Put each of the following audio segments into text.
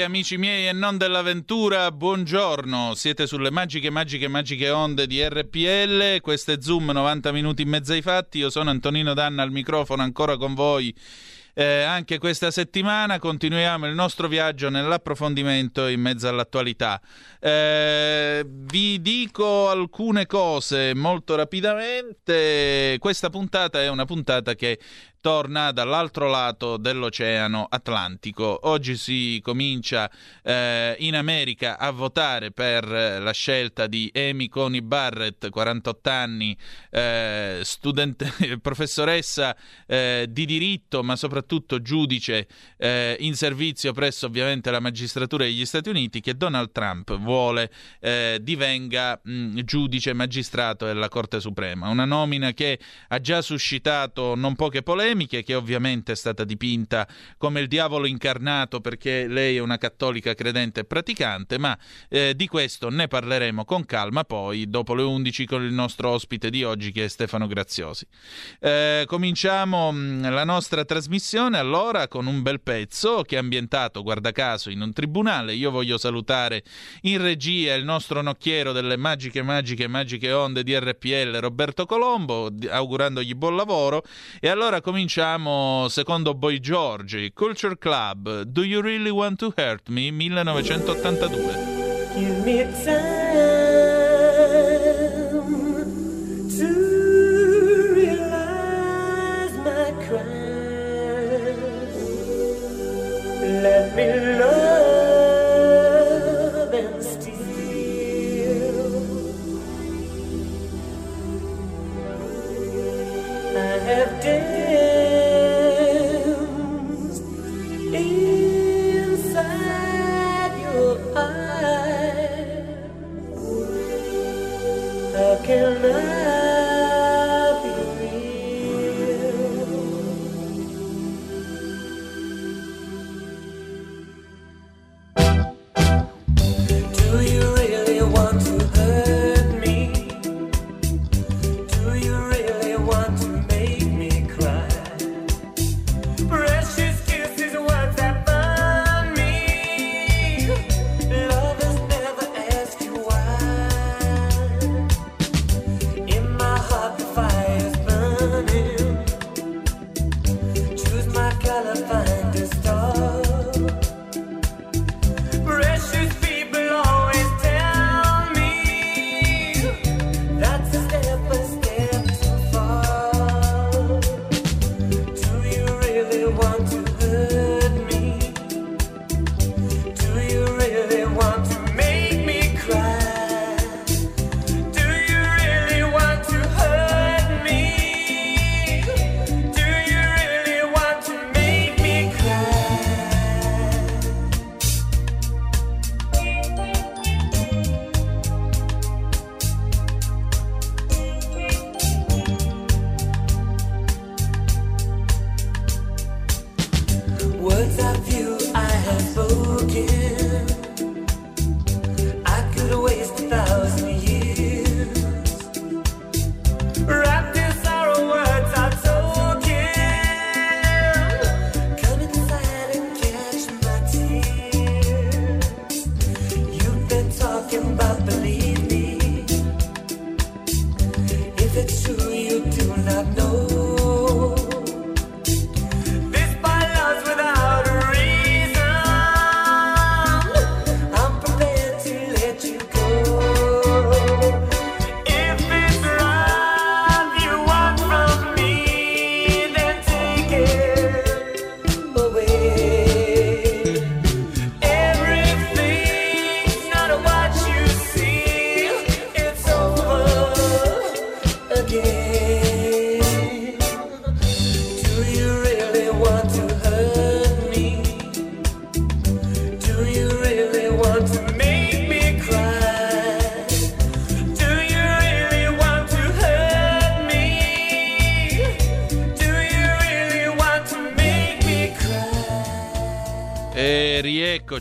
E amici miei e non dell'avventura, buongiorno. Siete sulle magiche, magiche, magiche onde di RPL. Questo è Zoom 90 minuti in mezzo ai fatti. Io sono Antonino Danna al microfono ancora con voi. Eh, anche questa settimana continuiamo il nostro viaggio nell'approfondimento in mezzo all'attualità. Eh, vi dico alcune cose molto rapidamente. Questa puntata è una puntata che torna dall'altro lato dell'Oceano Atlantico. Oggi si comincia eh, in America a votare per la scelta di Amy Coney Barrett, 48 anni, eh, student- professoressa eh, di diritto, ma soprattutto giudice eh, in servizio presso ovviamente la magistratura degli Stati Uniti, che Donald Trump vuole eh, divenga mh, giudice magistrato della Corte Suprema. Una nomina che ha già suscitato non poche polemiche polemiche, che ovviamente è stata dipinta come il diavolo incarnato perché lei è una cattolica credente e praticante, ma eh, di questo ne parleremo con calma poi dopo le 11 con il nostro ospite di oggi che è Stefano Graziosi. Eh, cominciamo mh, la nostra trasmissione allora con un bel pezzo che è ambientato, guarda caso, in un tribunale. Io voglio salutare in regia il nostro nocchiero delle magiche, magiche, magiche onde di RPL, Roberto Colombo, augurandogli buon lavoro. E allora cominciamo cominciamo secondo Boy George, Culture Club, Do You Really Want to Hurt Me, 1982.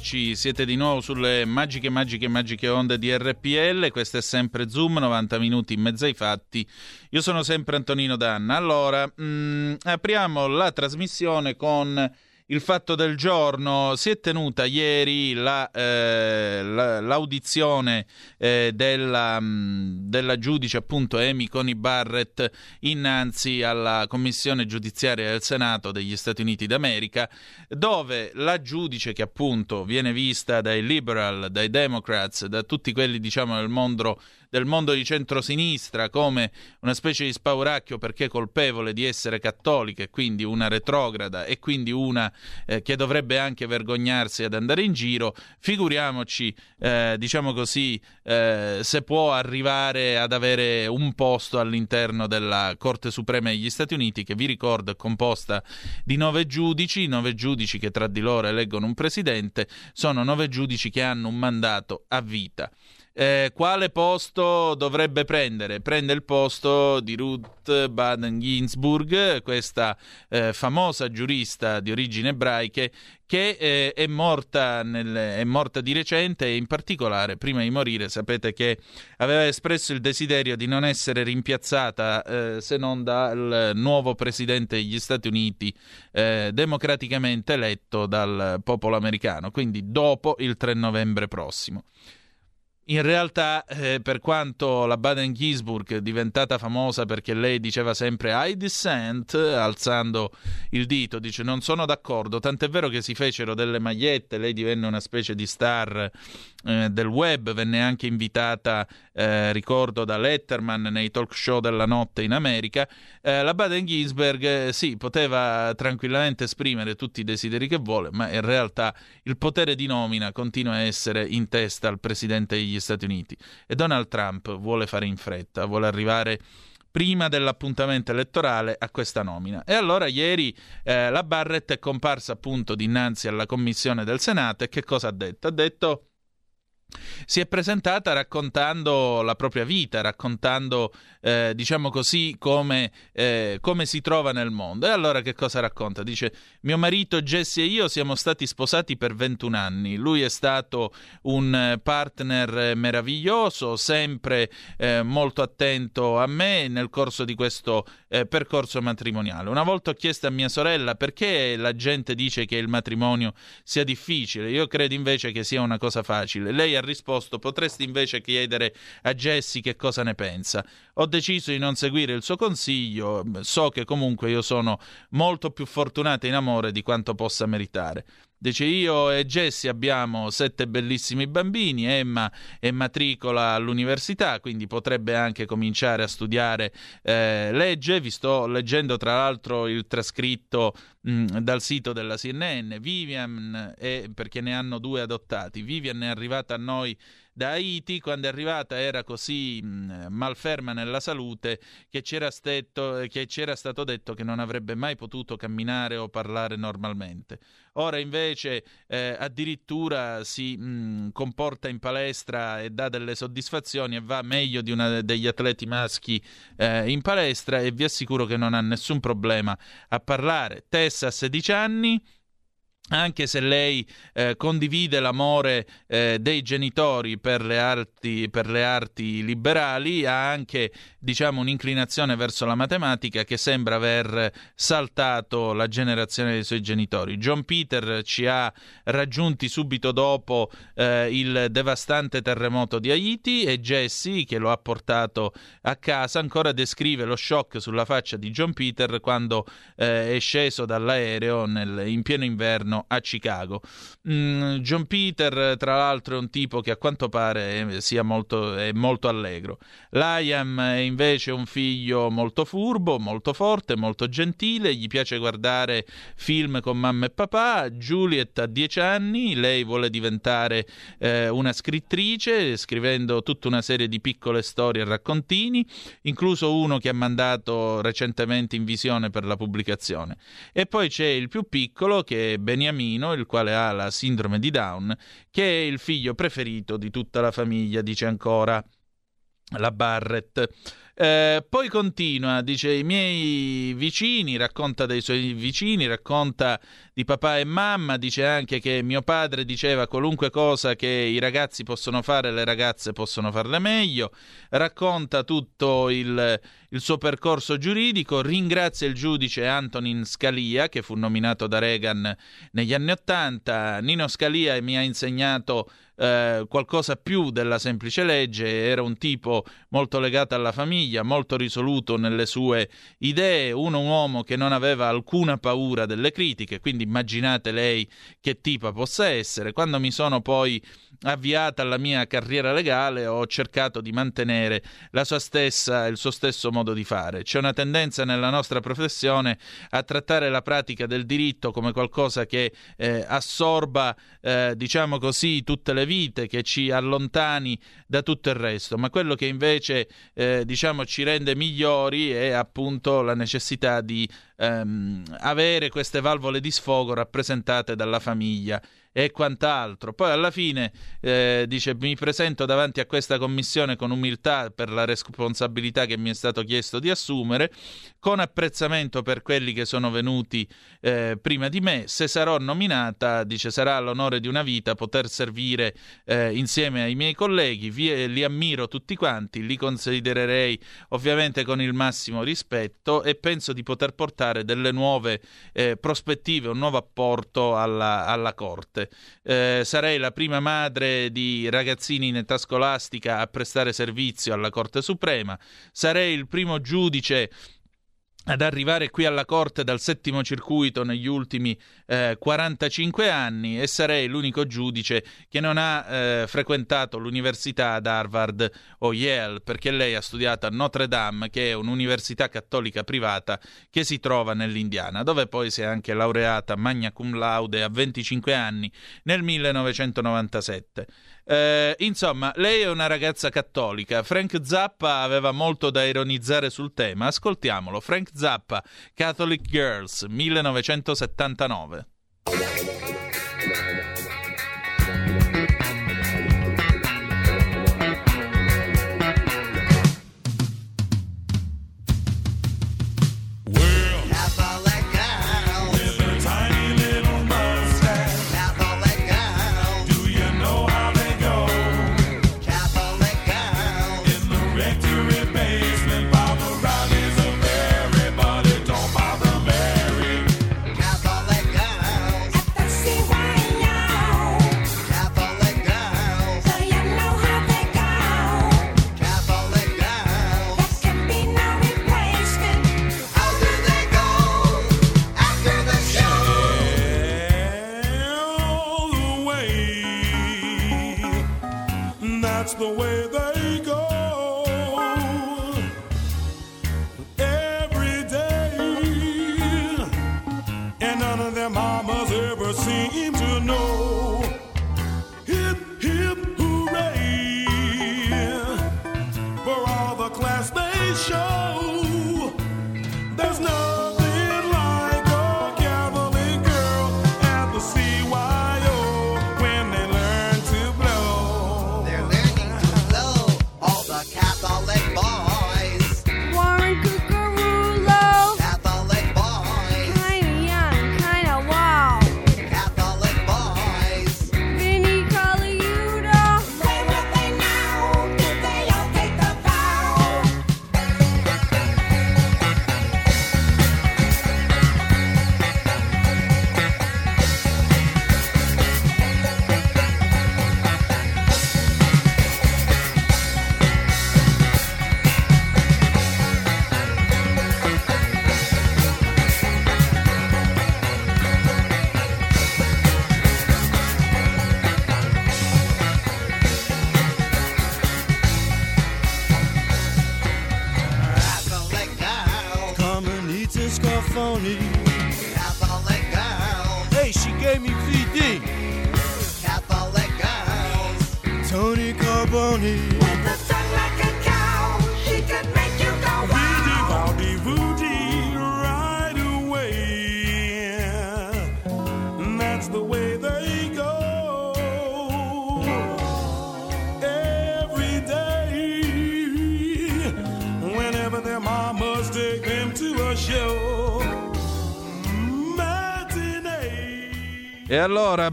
Rieccoci, siete di nuovo sulle magiche, magiche, magiche onde di RPL. Questo è sempre Zoom, 90 minuti in mezzo ai fatti. Io sono sempre Antonino Danna. Allora, mh, mm, apriamo la trasmissione con il fatto del giorno. Si è tenuta ieri la, eh, la, l'audizione eh, della, mm, della, giudice appunto Amy Coney Barrett innanzi alla Commissione giudiziaria del Senato degli Stati Uniti d'America, dove la giudice che appunto viene vista dai liberal, dai democrats, da tutti quelli diciamo del mondo del mondo di centrosinistra come una specie di spauracchio perché colpevole di essere cattolica e quindi una retrograda e quindi una eh, che dovrebbe anche vergognarsi ad andare in giro, figuriamoci, eh, diciamo così, eh, se può arrivare ad avere un posto all'interno della Corte Suprema degli Stati Uniti, che vi ricordo è composta di nove giudici, nove giudici che tra di loro eleggono un presidente, sono nove giudici che hanno un mandato a vita. Eh, quale posto dovrebbe prendere? Prende il posto di Ruth Baden Ginsburg, questa eh, famosa giurista di origini ebraiche che eh, è, morta nel, è, morta di recente e in particolare prima di morire sapete che aveva espresso il desiderio di non essere rimpiazzata eh, se non dal nuovo presidente degli Stati Uniti eh, democraticamente eletto dal popolo americano, quindi dopo il 3 novembre prossimo. In realtà, eh, per quanto la Baden-Ginsburg diventata famosa perché lei diceva sempre I dissent, alzando il dito, dice non sono d'accordo, tant'è vero che si fecero delle magliette, lei divenne una specie di star eh, del web, venne anche invitata, eh, ricordo, da Letterman nei talk show della notte in America. Eh, la Baden-Ginsburg, eh, sì, poteva tranquillamente esprimere tutti i desideri che vuole, ma in realtà il potere di nomina continua a essere in testa al presidente degli Stati Uniti e Donald Trump vuole fare in fretta, vuole arrivare prima dell'appuntamento elettorale a questa nomina. E allora ieri eh, la Barrett è comparsa appunto dinanzi alla commissione del Senato e che cosa ha detto? Ha detto si è presentata raccontando la propria vita, raccontando, eh, diciamo così, come, eh, come, si trova nel mondo. E allora che cosa racconta? Dice, mio marito Jesse e io siamo stati sposati per 21 anni, lui è stato un partner meraviglioso, sempre eh, molto attento a me nel corso di questo eh, percorso matrimoniale. Una volta ho chiesto a mia sorella perché la gente dice che il matrimonio sia difficile, io credo invece che sia una cosa facile. Lei ha risposto potresti invece chiedere a Jessie che cosa ne pensa. Ho deciso di non seguire il suo consiglio, so che comunque io sono molto più fortunata in amore di quanto possa meritare. Dice io e Jessie abbiamo sette bellissimi bambini, Emma è matricola all'università, quindi potrebbe anche cominciare a studiare eh, legge. Vi sto leggendo tra l'altro il trascritto mh, dal sito della CNN. Vivian, è, perché ne hanno due adottati, Vivian è arrivata a noi da Haiti, quando è arrivata era così mh, malferma nella salute che c'era, stetto, che c'era stato detto che non avrebbe mai potuto camminare o parlare normalmente. Ora invece eh, addirittura si mh, comporta in palestra e dà delle soddisfazioni e va meglio di una degli atleti maschi eh, in palestra e vi assicuro che non ha nessun problema a parlare. Tessa ha 16 anni anche se lei eh, condivide l'amore eh, dei genitori per le, arti, per le, arti, liberali, ha anche diciamo, un'inclinazione verso la matematica che sembra aver saltato la generazione dei suoi genitori. John Peter ci ha raggiunti subito dopo eh, il devastante terremoto di Haiti e Jesse, che lo ha portato a casa, ancora descrive lo shock sulla faccia di John Peter quando eh, è sceso dall'aereo nel, in pieno inverno a Chicago. Mm, John Peter, tra l'altro, è un tipo che a quanto pare è, sia molto, è molto allegro. Liam è invece un figlio molto furbo, molto forte, molto gentile, gli piace guardare film con mamma e papà. Juliet ha 10 anni, lei vuole diventare eh, una scrittrice, scrivendo tutta una serie di piccole storie e raccontini, incluso uno che ha mandato recentemente in visione per la pubblicazione. E poi c'è il più piccolo che è Beniamino Beniamino, il quale ha la sindrome di Down, che è il figlio preferito di tutta la famiglia, dice ancora la Barrett. Eh, poi continua, dice i miei vicini, racconta dei suoi vicini, racconta di papà e mamma, dice anche che mio padre diceva qualunque cosa che i ragazzi possono fare, le ragazze possono farle meglio, racconta tutto il, il suo percorso giuridico, ringrazia il giudice Antonin Scalia che fu nominato da Reagan negli anni Ottanta, Nino Scalia mi ha insegnato eh, qualcosa più della semplice legge, era un tipo molto legato alla famiglia, molto risoluto nelle sue idee, uno un uomo che non aveva alcuna paura delle critiche, quindi immaginate lei che tipo possa essere. Quando mi sono poi avviata alla mia carriera legale ho cercato di mantenere stessa, il suo stesso modo di fare. C'è una tendenza nella nostra professione a trattare la pratica del diritto come qualcosa che eh, assorba, eh, diciamo così, tutte le vite, che ci allontani da tutto il resto, ma quello che invece eh, diciamo ci rende migliori è appunto la necessità di ehm, avere queste valvole di sfogo rappresentate dalla famiglia e quant'altro. Poi alla fine eh, dice mi presento davanti a questa commissione con umiltà per la responsabilità che mi è stato chiesto di assumere, con apprezzamento per quelli che sono venuti eh, prima di me. Se sarò nominata, dice sarà l'onore di una vita poter servire eh, insieme ai miei colleghi, Vi, li ammiro tutti quanti, li considererei ovviamente con il massimo rispetto e penso di poter portare delle nuove eh, prospettive, un nuovo apporto alla, alla Corte. Eh, sarei la prima madre di ragazzini in età scolastica a prestare servizio alla Corte Suprema, sarei il primo giudice ad arrivare qui alla Corte dal settimo circuito negli ultimi eh, 45 anni e sarei l'unico giudice che non ha eh, frequentato l'università ad Harvard o Yale perché lei ha studiato a Notre Dame che è un'università cattolica privata che si trova nell'Indiana dove poi si è anche laureata magna cum laude a 25 anni nel 1997. Eh, insomma, lei è una ragazza cattolica. Frank Zappa aveva molto da ironizzare sul tema. Ascoltiamolo. Frank Zappa, Catholic Girls, 1979.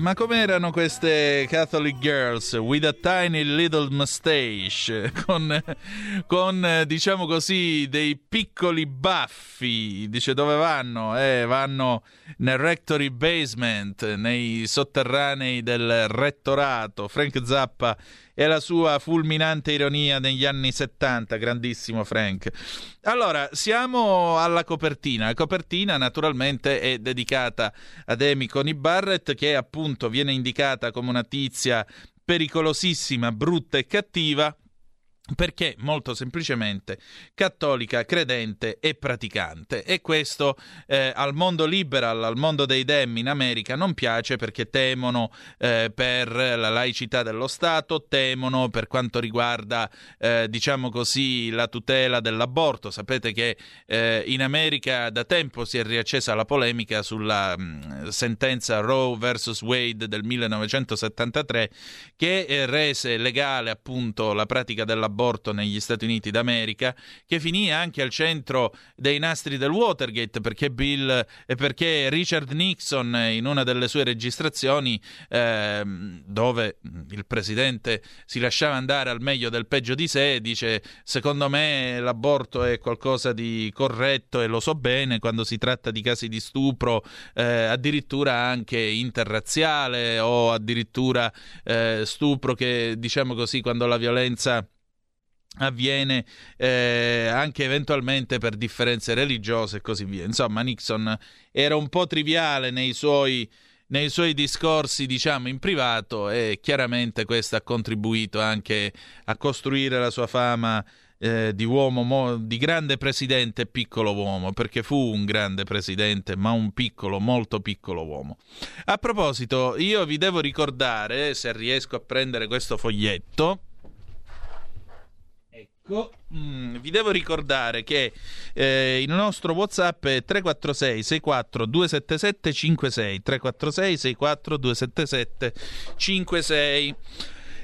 Ma com'erano queste Catholic Girls with a tiny little mustache? Con, con diciamo così, dei piccoli baffi. Dice dove vanno? Eh, vanno nel rectory basement, nei sotterranei del rettorato. Frank Zappa e la sua fulminante ironia negli anni 70, grandissimo Frank. Allora, siamo alla copertina. La copertina naturalmente è dedicata ad Amy Coney Barrett che appunto viene indicata come una tizia pericolosissima, brutta e cattiva perché molto semplicemente cattolica, credente e praticante. E questo eh, al mondo liberal, al mondo dei dem in America non piace perché temono eh, per la laicità dello Stato, temono per quanto riguarda, eh, diciamo così, la tutela dell'aborto. Sapete che eh, in America da tempo si è riaccesa la polemica sulla mh, mm, sentenza Roe vs. Wade del 1973 che eh, rese legale appunto la pratica dell'aborto dell'aborto negli Stati Uniti d'America, che finì anche al centro dei nastri del Watergate perché, Bill, eh, perché Richard Nixon in una delle sue registrazioni eh, dove il presidente si lasciava andare al meglio del peggio di sé, dice secondo me l'aborto è qualcosa di corretto e lo so bene quando si tratta di casi di stupro, eh, addirittura anche interrazziale o addirittura eh, stupro che diciamo così quando la violenza avviene eh, anche eventualmente per differenze religiose e così via. Insomma, Nixon era un po' triviale nei suoi, nei suoi discorsi, diciamo, in privato e chiaramente questo ha contribuito anche a costruire la sua fama eh, di uomo, mo, di grande presidente e piccolo uomo, perché fu un grande presidente, ma un piccolo, molto piccolo uomo. A proposito, io vi devo ricordare, se riesco a prendere questo foglietto, Ecco, mm, vi devo ricordare che eh, il nostro WhatsApp è 346 64 277 56 346 64 277 56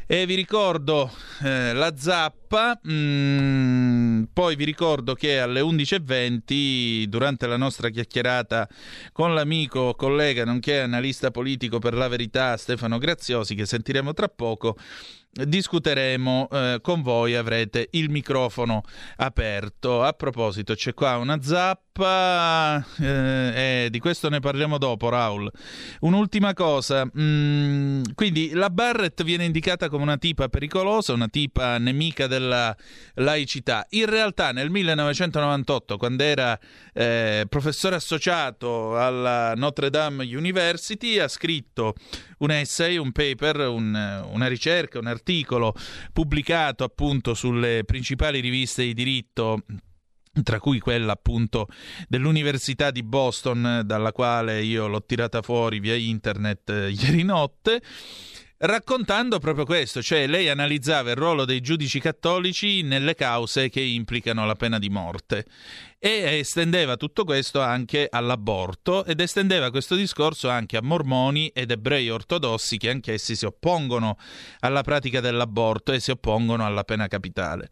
e vi ricordo eh, la zappa, mm, poi vi ricordo che alle 11.20, durante la nostra chiacchierata con l'amico collega, nonché analista politico per la verità Stefano Graziosi, che sentiremo tra poco, discuteremo eh, con voi, avrete il microfono aperto. A proposito, c'è qua una zappa, eh, eh, di questo ne parliamo dopo, Raul. Un'ultima cosa, mm, quindi la Barrett viene indicata come una tipa pericolosa, una tipa nemica della laicità. In realtà nel 1998, quando era eh, professore associato alla Notre Dame University, ha scritto un essay, un paper, un, una ricerca, un articolo pubblicato appunto sulle principali riviste di diritto tra cui quella appunto dell'Università di Boston, dalla quale io l'ho tirata fuori via internet eh, ieri notte raccontando proprio questo, cioè lei analizzava il ruolo dei giudici cattolici nelle cause che implicano la pena di morte e estendeva tutto questo anche all'aborto ed estendeva questo discorso anche a mormoni ed ebrei ortodossi che anch'essi si oppongono alla pratica dell'aborto e si oppongono alla pena capitale.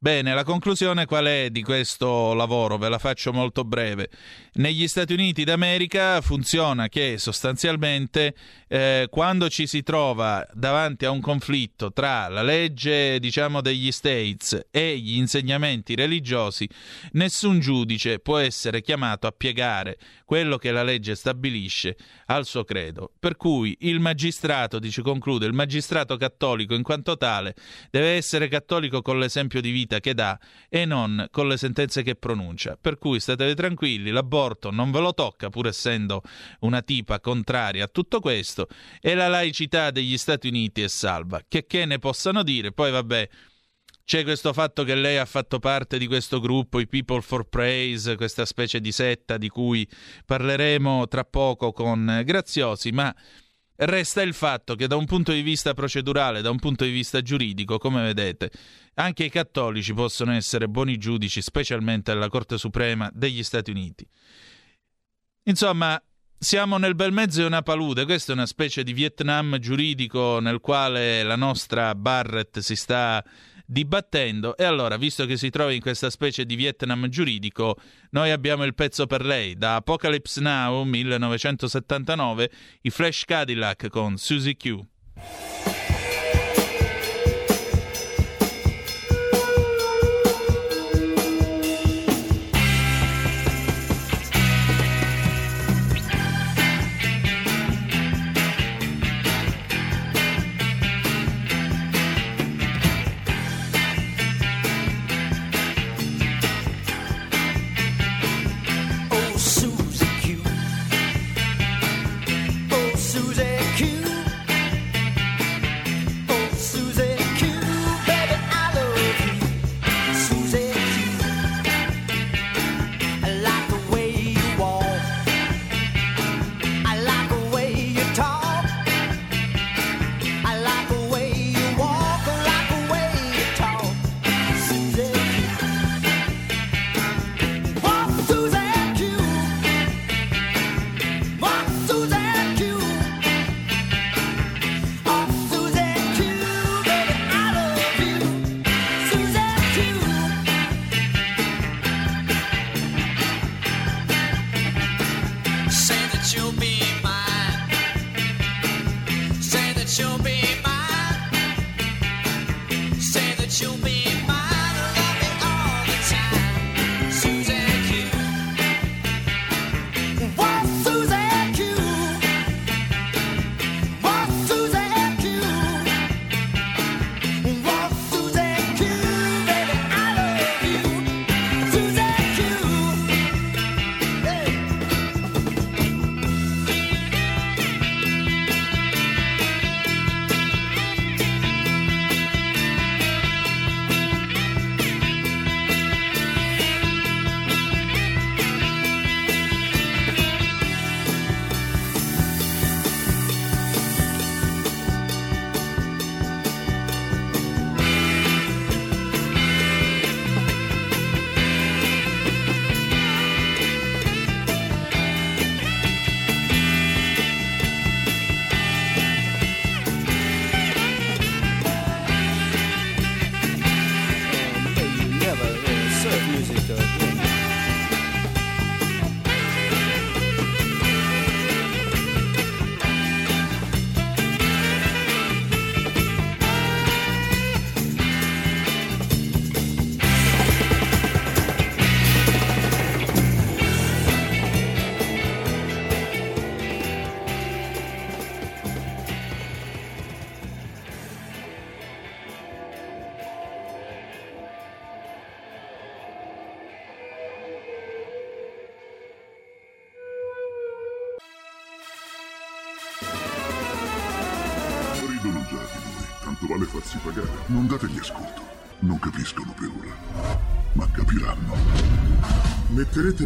Bene, la conclusione qual è di questo lavoro? Ve la faccio molto breve. Negli Stati Uniti d'America funziona che sostanzialmente eh, quando ci si trova davanti a un conflitto tra la legge, diciamo, degli States e gli insegnamenti religiosi, nessun giudice può essere chiamato a piegare quello che la legge stabilisce al suo credo. Per cui il magistrato, dice conclude, il magistrato cattolico in quanto tale deve essere cattolico con l'esempio di vita vita che dà e non con le sentenze che pronuncia. Per cui state tranquilli, l'aborto non ve lo tocca, pur essendo una tipa contraria a tutto questo, e la laicità degli Stati Uniti è salva. Che che ne possano dire? Poi vabbè. C'è questo fatto che lei ha fatto parte di questo gruppo, i People for Praise, questa specie di setta di cui parleremo tra poco con Graziosi, ma Resta il fatto che da un punto di vista procedurale, da un punto di vista giuridico, come vedete, anche i cattolici possono essere buoni giudici, specialmente alla Corte Suprema degli Stati Uniti. Insomma, siamo nel bel mezzo di una palude, questa è una specie di Vietnam giuridico nel quale la nostra Barrett si sta dibattendo e allora, visto che si trova in questa specie di Vietnam giuridico, noi abbiamo il pezzo per lei. Da Apocalypse Now 1979, i Flash Cadillac con Susie Q.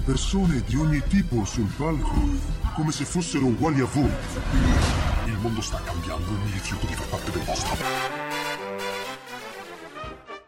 persone di ogni tipo sul palco, come se fossero uguali a voi. Il mondo sta cambiando e mi rifiuto di far parte del vostro.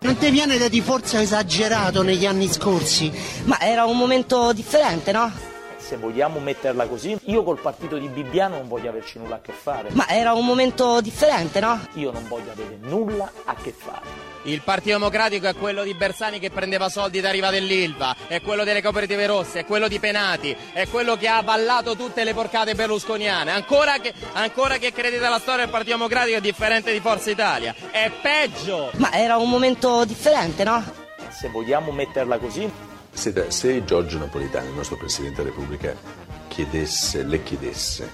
Non ti viene da di forza esagerato negli anni scorsi? Ma era un momento differente, no? se vogliamo metterla così, io col partito di Bibbiano non voglio averci nulla a che fare. Ma era un momento differente, no? Io non voglio avere nulla a che fare. Il Partito Democratico è quello di Bersani che prendeva soldi da Riva dell'Ilva, è quello delle cooperative rosse, è quello di Penati, è quello che ha avallato tutte le porcate berlusconiane. Ancora che, ancora che credete alla storia del Partito Democratico è differente di Forza Italia. È peggio! Ma era un momento differente, no? Se vogliamo metterla così, Senta, se Giorgio Napolitano, il nostro Presidente della Repubblica, chiedesse, le chiedesse,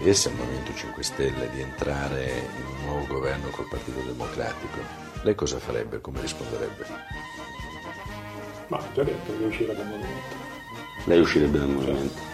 chiedesse al Movimento 5 Stelle di entrare in un nuovo governo col Partito Democratico, lei cosa farebbe? Come risponderebbe? Ma già detto che uscirà dal movimento. Lei uscirebbe dal movimento?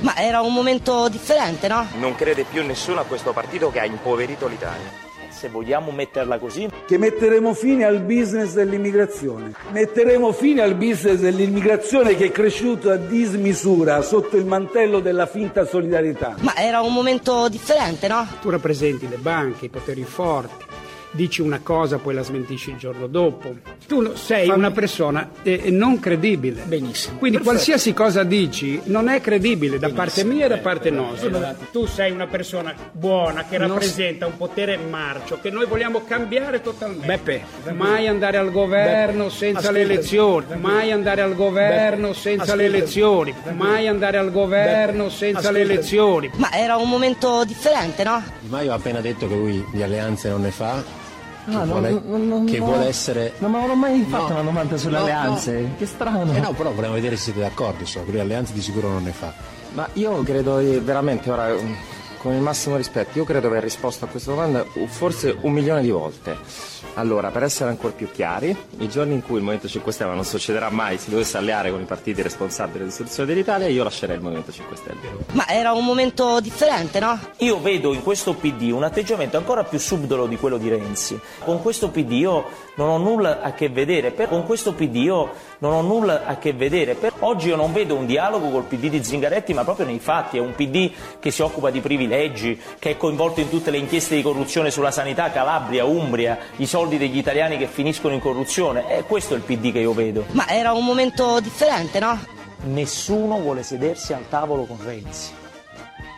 Ma era un momento differente, no? Non crede più nessuno a questo partito che ha impoverito l'Italia se vogliamo metterla così. Che metteremo fine al business dell'immigrazione. Metteremo fine al business dell'immigrazione che è cresciuto a dismisura sotto il mantello della finta solidarietà. Ma era un momento differente, no? Tu rappresenti le banche, i poteri forti, dici una cosa poi la smentisci il giorno dopo. Tu sei una persona eh, non credibile. Benissimo. Quindi Perfetto. qualsiasi cosa dici non è credibile da Benissimo. parte mia e da parte nostra. Benissimo. Tu sei una persona buona che Non rappresenta un potere marcio che noi vogliamo cambiare totalmente. Beppe, mai andare al governo Beppe, senza ascoltami. le elezioni, Beppe. mai andare al governo Beppe, senza ascoltami. le elezioni, mai andare al governo Beppe, senza le ascoltami. elezioni. Ma era un momento differente, no? Di Maio ha appena detto che lui di alleanze non ne fa, Ah, vuole, non- non- non- che no. vuole essere... No, ma non ho mai fatto No, una domanda sulle no, alleanze. no. Che strano. Eh no, però vogliamo vedere se siete d'accordo, so, che lui alleanze di sicuro non ne fa. Ma io credo veramente ora, con il massimo rispetto, io credo di aver risposto a questa domanda forse un milione di volte. Allora, per essere ancora più chiari, i giorni in cui il Movimento 5 Stelle non succederà mai, si dovesse alleare con i partiti responsabili dell'istituzione dell'Italia, io lascerei il Movimento 5 Stelle. Ma era un momento differente, no? Io vedo in questo PD un atteggiamento ancora più subdolo di quello di Renzi. Con questo PD io non ho nulla a che vedere, per- con questo PD io non ho nulla a che vedere. Per- Oggi io non vedo un dialogo col PD di Zingaretti, ma proprio nei fatti, è un PD che si occupa di privilegi, che è coinvolto in tutte le inchieste di corruzione sulla sanità, Calabria, Umbria, i soldi degli italiani che finiscono in corruzione. È questo il PD che io vedo. Ma era un momento differente, no? Nessuno vuole sedersi al tavolo con Renzi.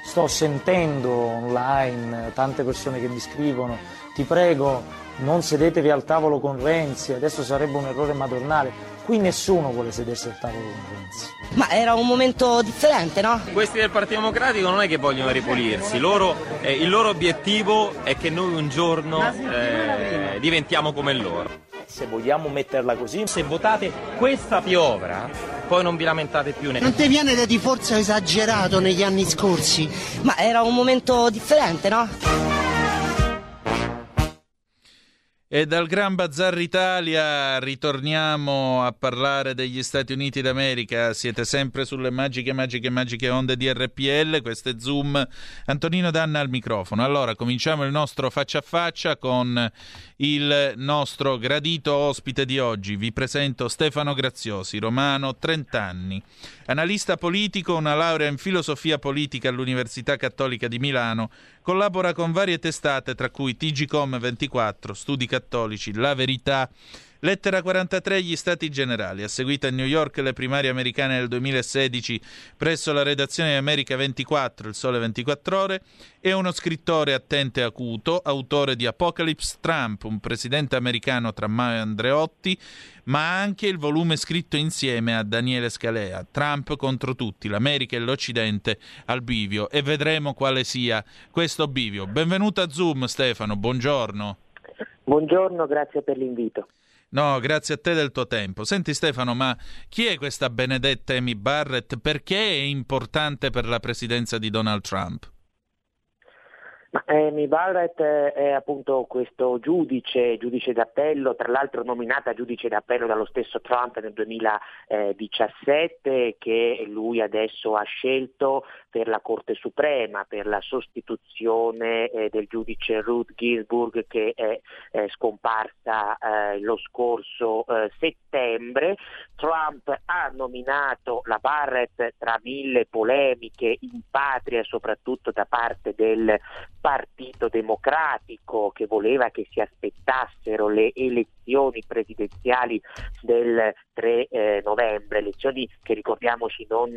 Sto sentendo online tante persone che mi scrivono, ti prego, non sedetevi al tavolo con Renzi, adesso sarebbe un errore madornale. Qui nessuno vuole sedersi al tavolo con Renzi. Ma era un momento differente, no? Questi del Partito Democratico non è che vogliono ripulirsi, loro, eh, il loro obiettivo è che noi un giorno eh, diventiamo come loro. Se vogliamo metterla così, Se votate questa piovra, poi non vi lamentate più. Ne- Non ti viene da di forza esagerato negli anni scorsi? Ma era un momento differente, no? E dal Gran Bazar Italia ritorniamo a parlare degli Stati Uniti d'America. Siete sempre sulle magiche, magiche, magiche onde di RPL. Questo è Zoom. Antonino Danna al microfono. Allora, cominciamo il nostro faccia a faccia con il nostro gradito ospite di oggi. Vi presento Stefano Graziosi, romano, 30 anni. Analista politico, una laurea in filosofia politica all'Università Cattolica di Milano, collabora con varie testate, tra cui TGCOM 24, Studi Cattolici, La Verità, Lettera 43 gli Stati Generali. Ha seguito a New York le primarie americane del 2016 presso la redazione America 24, Il Sole 24 Ore. È uno scrittore attento e acuto, autore di Apocalypse Trump, un presidente americano tra Mao e Andreotti, ma anche il volume scritto insieme a Daniele Scalea, Trump contro tutti, l'America e l'Occidente al bivio. E vedremo quale sia questo bivio. Benvenuto a Zoom, Stefano. Buongiorno. Buongiorno, grazie per l'invito. No, grazie a te del tuo tempo. Senti Stefano, ma chi è questa benedetta Amy Barrett? Perché è importante per la presidenza di Donald Trump? Ma Amy Barrett eh, è appunto questo giudice, giudice d'appello, tra l'altro nominata giudice d'appello dallo stesso Trump nel 2017, che lui adesso ha scelto per la Corte Suprema, per la sostituzione eh, del giudice Ruth Ginsburg che è eh, scomparsa eh, lo scorso eh, settembre. Trump ha nominato la Barrett tra mille polemiche in patria, soprattutto da parte del Partito Democratico che voleva che si aspettassero le elezioni presidenziali del 3 eh, novembre, elezioni che ricordiamoci non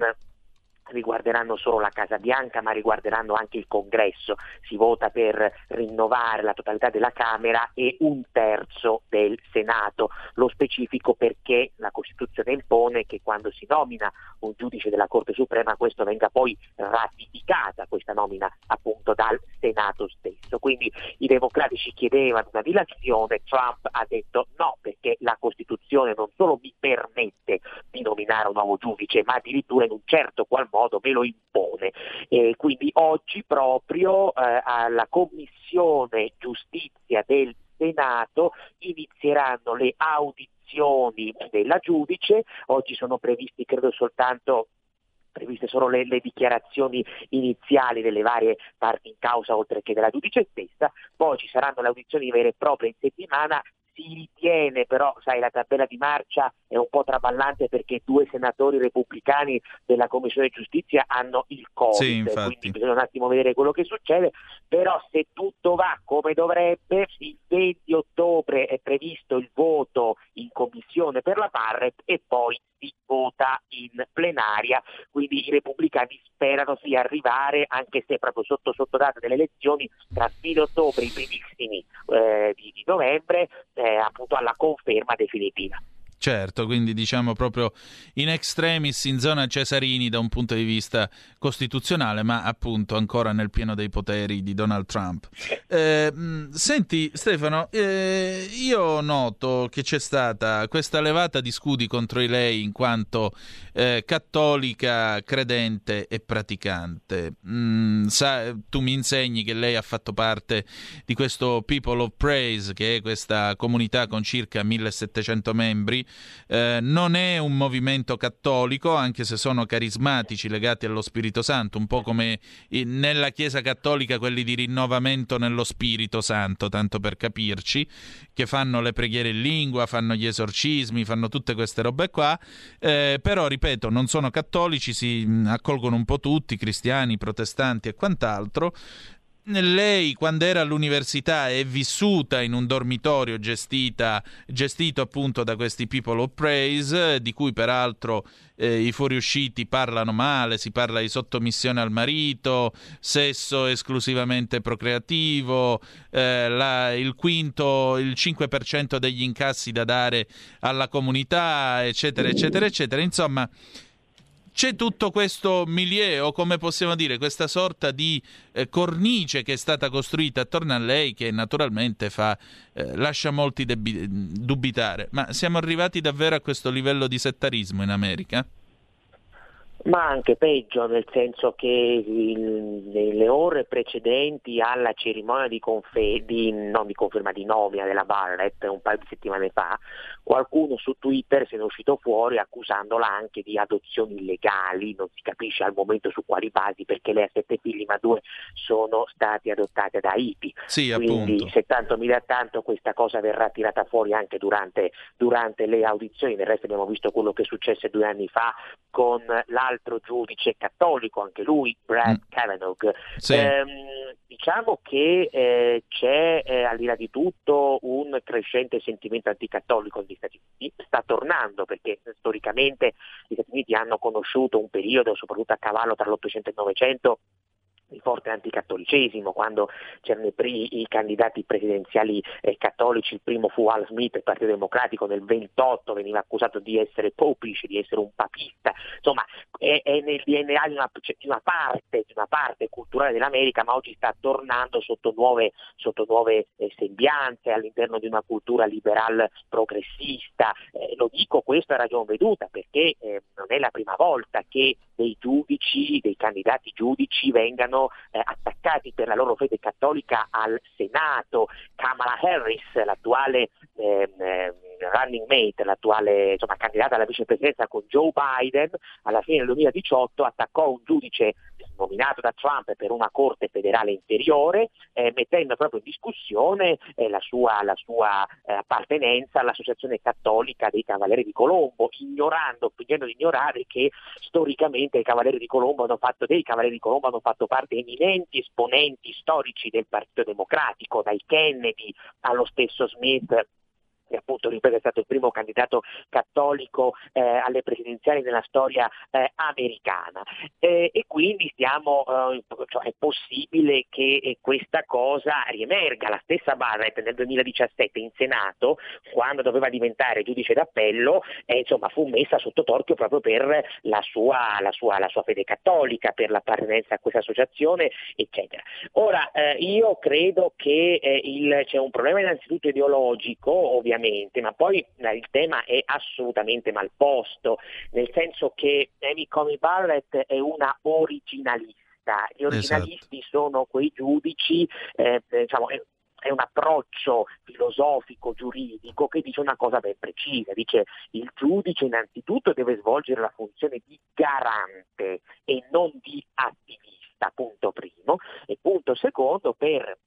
riguarderanno solo la Casa Bianca ma riguarderanno anche il Congresso, si vota per rinnovare la totalità della Camera e un terzo del Senato, lo specifico perché la Costituzione impone che quando si nomina un giudice della Corte Suprema questo venga poi ratificata, questa nomina appunto dal Senato stesso, quindi i democratici chiedevano una dilazione, Trump ha detto no perché la Costituzione non solo mi permette di nominare un nuovo giudice ma addirittura in un certo qual modo modo me lo impone. E quindi oggi proprio eh, alla Commissione Giustizia del Senato inizieranno le audizioni della giudice, oggi sono previsti credo soltanto previste solo le, le, dichiarazioni iniziali delle varie parti in causa oltre che della giudice stessa, poi ci saranno le audizioni vere e proprie in settimana, si ritiene, però sai la tabella di marcia è un po' traballante perché due senatori repubblicani della Commissione Giustizia hanno il Covid, sì, quindi bisogna un attimo vedere quello che succede, però se tutto va come dovrebbe, il 20 ottobre è previsto il voto in commissione per la Barrett e poi si vota in plenaria, quindi i repubblicani sperano di arrivare, anche se proprio sotto sotto data delle elezioni, tra fine ottobre e i primissimi eh, di, di, novembre, eh, appunto alla conferma definitiva. Certo, quindi diciamo proprio in extremis in zona Cesarini da un punto di vista costituzionale, ma appunto ancora nel pieno dei poteri di Donald Trump. Eh, senti Stefano, eh, io noto che c'è stata questa levata di scudi contro di lei in quanto eh, cattolica, credente e praticante. Mm, sa, tu mi insegni che lei ha fatto parte di questo People of Praise, che è questa comunità con circa 1700 membri eh, non è un movimento cattolico, anche se sono carismatici legati allo Spirito Santo, un po' come nella Chiesa cattolica quelli di rinnovamento nello Spirito Santo, tanto per capirci, che fanno le preghiere in lingua, fanno gli esorcismi, fanno tutte queste robe qua, eh, però ripeto, non sono cattolici, si accolgono un po' tutti, cristiani, protestanti e quant'altro, lei quando era all'università è vissuta in un dormitorio gestita, gestito appunto da questi people of praise, di cui peraltro eh, i fuoriusciti parlano male, si parla di sottomissione al marito, sesso esclusivamente procreativo, eh, la, il quinto, il 5% degli incassi da dare alla comunità, eccetera, eccetera, eccetera. Insomma, c'è tutto questo milieu, o come possiamo dire, questa sorta di eh, cornice che è stata costruita attorno a lei che naturalmente fa, eh, lascia molti debi- dubitare. Ma siamo arrivati davvero a questo livello di settarismo in America? Ma anche peggio, nel senso che il, nelle ore precedenti alla cerimonia di, confe- di, non di conferma di nomina della Barrett, un paio di settimane fa, qualcuno su Twitter se ne è uscito fuori accusandola anche di adozioni illegali, non si capisce al momento su quali basi, perché lei ha sette figli, ma due sono stati adottati da IPI. Sì, Quindi appunto. se tanto mi da tanto questa cosa verrà tirata fuori anche durante, durante le audizioni, del resto abbiamo visto quello che successe due anni fa con l'altro altro giudice cattolico, anche lui, Brad mm. Kavanaugh. Sì. Ehm, diciamo che eh, c'è eh, al di là di tutto un crescente sentimento anticattolico negli Stati Uniti, sta tornando perché storicamente gli Stati Uniti hanno conosciuto un periodo, soprattutto a cavallo tra l'Ottocento e il Novecento, di forte anticattolicesimo, quando c'erano i, candidati presidenziali eh, cattolici, il primo fu Al Smith del Partito Democratico, nel 28 veniva accusato di essere popish, di essere un papista, insomma è, è nel DNA di una, cioè, di una, parte, di una parte culturale dell'America, ma oggi sta tornando sotto nuove, sotto nuove eh, sembianze all'interno di una cultura liberal progressista. Eh, lo dico questo a ragione veduta perché eh, non è la prima volta che dei giudici, dei candidati giudici vengano eh, attaccati per la loro fede cattolica al Senato. Kamala Harris, l'attuale ehm, ehm, running mate, l'attuale insomma, candidata alla vicepresidenza con Joe Biden, alla fine del 2018 attaccò un giudice nominato da Trump per una corte federale inferiore, eh, mettendo proprio in discussione eh, la sua, la sua eh, appartenenza all'Associazione Cattolica dei Cavalieri di Colombo, ignorando, fingendo di ignorare che storicamente i Cavalieri di Colombo hanno fatto, dei Cavalieri di Colombo hanno fatto parte eminenti esponenti storici del Partito Democratico, dai Kennedy allo stesso Smith che appunto ripeto è stato il primo candidato cattolico eh, alle presidenziali nella storia eh, americana eh, e quindi stiamo, eh, cioè è possibile che eh, questa cosa riemerga. La stessa Barrett nel 2017 in Senato, quando doveva diventare giudice d'appello, eh, insomma, fu messa sotto torchio proprio per la sua, la sua, la sua fede cattolica, per l'appartenenza a questa associazione, eccetera. Ora, io credo che il, c'è un problema innanzitutto ideologico, ovviamente ovviamente, ma poi eh, il tema è assolutamente mal posto, nel senso che Amy Coney Barrett è una originalista. Gli originalisti esatto. sono quei giudici, eh, diciamo, è un approccio filosofico, giuridico che dice una cosa ben precisa, dice il giudice innanzitutto deve svolgere la funzione di garante e non di attivista, punto primo, e punto secondo per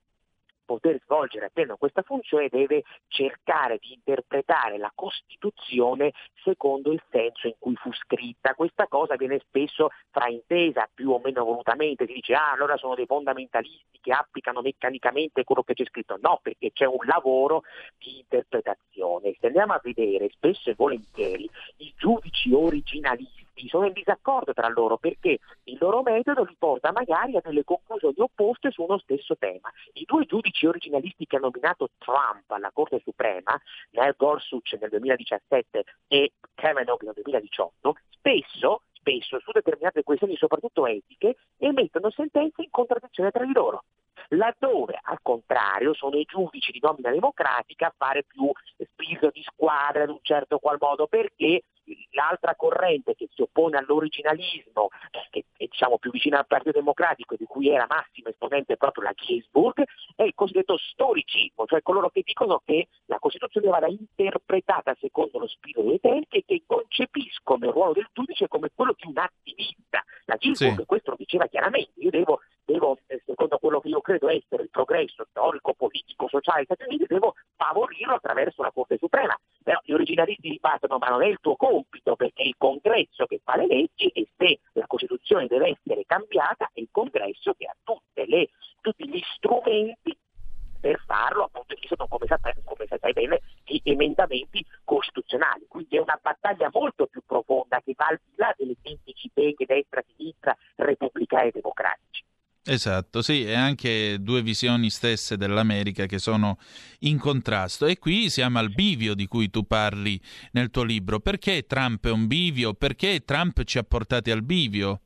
poter svolgere appieno questa funzione deve cercare di interpretare la Costituzione secondo il senso in cui fu scritta. Questa cosa viene spesso fraintesa più o meno volutamente, si dice ah allora sono dei fondamentalisti che applicano meccanicamente quello che c'è scritto, no perché c'è un lavoro di interpretazione. Se andiamo a vedere spesso e volentieri i giudici originalisti sono in disaccordo tra loro perché il loro metodo li porta magari a delle conclusioni opposte su uno stesso tema. I due giudici originalisti che hanno nominato Trump alla Corte Suprema, Neil Gorsuch nel 2017 e Kavanaugh nel 2018, spesso spesso su determinate questioni, soprattutto etiche, emettono sentenze in contraddizione tra di loro laddove al contrario sono i giudici di nomina democratica a fare più spirito di squadra in un certo qual modo perché l'altra corrente che si oppone all'originalismo, che è diciamo, più vicina al Partito Democratico e di cui era massimo esponente proprio la Ginsburg, è il cosiddetto storicismo, cioè coloro che dicono che la Costituzione vada interpretata secondo lo spirito dei tempi e che concepiscono il ruolo del giudice come quello di un attivista. La Ginsburg sì. questo lo diceva chiaramente, io devo, devo, eh, secondo quello che io credo essere il progresso storico, politico, sociale degli Stati Uniti, devo favorirlo attraverso la Corte Suprema. Però gli originalisti dibattono, ma non è il tuo compito, perché è il congresso che fa le leggi e se la Costituzione deve essere cambiata è il congresso che ha le, tutti gli strumenti per farlo, appunto ci sono, come sapete, come sapete bene, gli emendamenti costituzionali. Quindi è una battaglia molto più profonda che va al di là delle semplici beghe destra, sinistra, repubblicani e democratici. Esatto, sì, e anche due visioni stesse dell'America che sono in contrasto. E qui siamo al bivio di cui tu parli nel tuo libro. Perché Trump è un bivio? Perché Trump ci ha portati al bivio?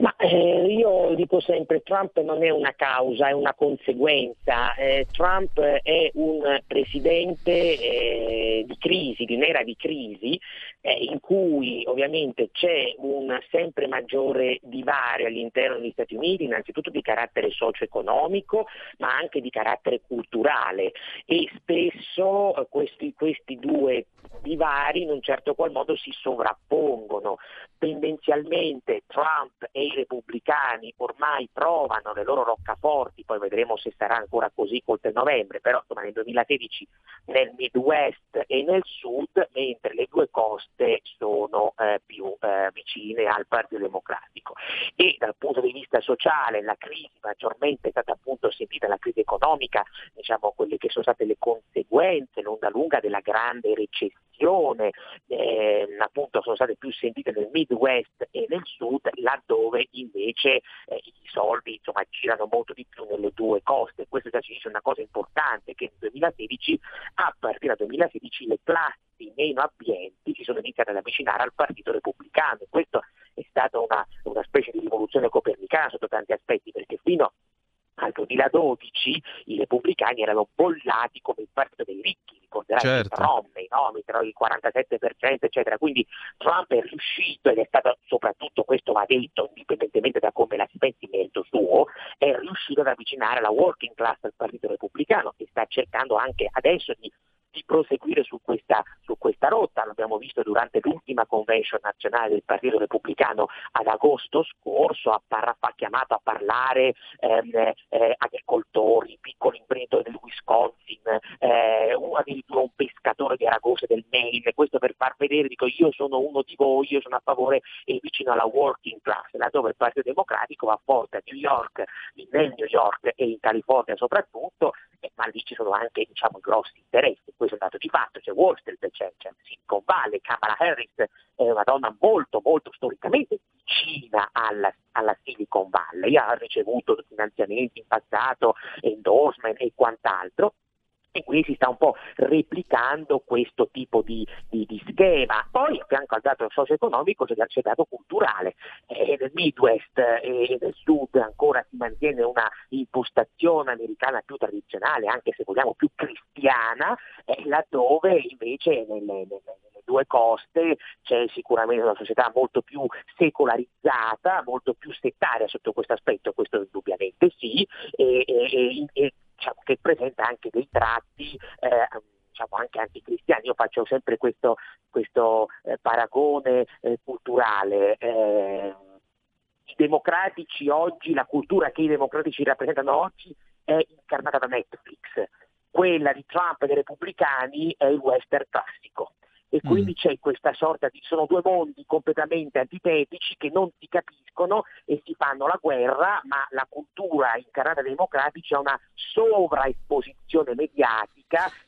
Ma eh, io dico sempre, Trump non è una causa, è una conseguenza. Eh, Trump è un presidente eh, di crisi, di un'era di crisi, eh, in cui ovviamente c'è un sempre maggiore divario all'interno degli Stati Uniti, innanzitutto di carattere socio-economico, ma anche di carattere culturale e spesso eh, questi, questi due divari in un certo qual modo si sovrappongono. Tendenzialmente Trump e i repubblicani ormai provano le loro roccaforti, poi vedremo se sarà ancora così col 3 novembre, però insomma, nel 2016 nel Midwest e nel Sud, mentre le due coste sono eh, più eh, vicine al Partito Democratico. E dal punto di vista sociale la crisi maggiormente è stata appunto sentita, la crisi economica, diciamo quelle che sono state le conseguenze l'onda lunga della grande recessione, eh, appunto sono state più sentite nel Midwest e nel Sud, laddove invece eh, i soldi insomma, girano molto di più nelle due coste. Questo già ci dice una cosa importante, che nel 2016, a partire dal 2016, le classi meno abbienti si sono iniziate ad avvicinare al Partito Repubblicano. Questo è stata una, una specie di rivoluzione copernicana sotto tanti aspetti, perché fino al 2012 i repubblicani erano bollati come il partito dei ricchi, ricorderate certo. Romney, no? il 47% eccetera, quindi Trump è riuscito ed è stato soprattutto, questo va detto indipendentemente da come la si pensi merito suo, è riuscito ad avvicinare la working class al partito repubblicano che sta cercando anche adesso di di proseguire su questa, su questa rotta. L'abbiamo visto durante l'ultima convention nazionale del Partito Repubblicano ad agosto scorso, ha, par- ha chiamato a parlare ehm, eh, agricoltori, piccoli imprenditori del Wisconsin, eh, addirittura un pescatore di Aragose del Maine, questo per far vedere, dico io sono uno di voi, io sono a favore e vicino alla working class, laddove il Partito Democratico va forte a New York, nel New York e in California soprattutto, eh, ma lì ci sono anche diciamo, grossi interessi questo è un dato di fatto, c'è Wall Street, c'è, c'è Silicon Valley, Kamala Harris è una donna molto molto storicamente vicina alla, alla Silicon Valley, ha ricevuto finanziamenti in passato, endorsement e quant'altro, e qui si sta un po' replicando questo tipo di, di, di schema. Poi a fianco al dato socio-economico c'è, il dato culturale. Eh, nel Midwest e nel Sud ancora si mantiene una impostazione americana più tradizionale, anche se vogliamo più cristiana, eh, laddove invece nelle, nelle, nelle due coste c'è sicuramente una società molto più secolarizzata, molto più settaria sotto questo aspetto, questo indubbiamente sì, e, e, e diciamo, che presenta anche dei tratti eh, diciamo anche anticristiani. Io faccio sempre questo, questo eh, paragone eh, culturale. Eh, I democratici oggi, la cultura che i democratici rappresentano oggi è incarnata da Netflix, quella di Trump e dei repubblicani è il western classico e quindi mm. c'è questa sorta di sono due mondi completamente antitetici che non si capiscono e si fanno la guerra, ma la cultura incarnata dei democratici ha una sovraesposizione mediatica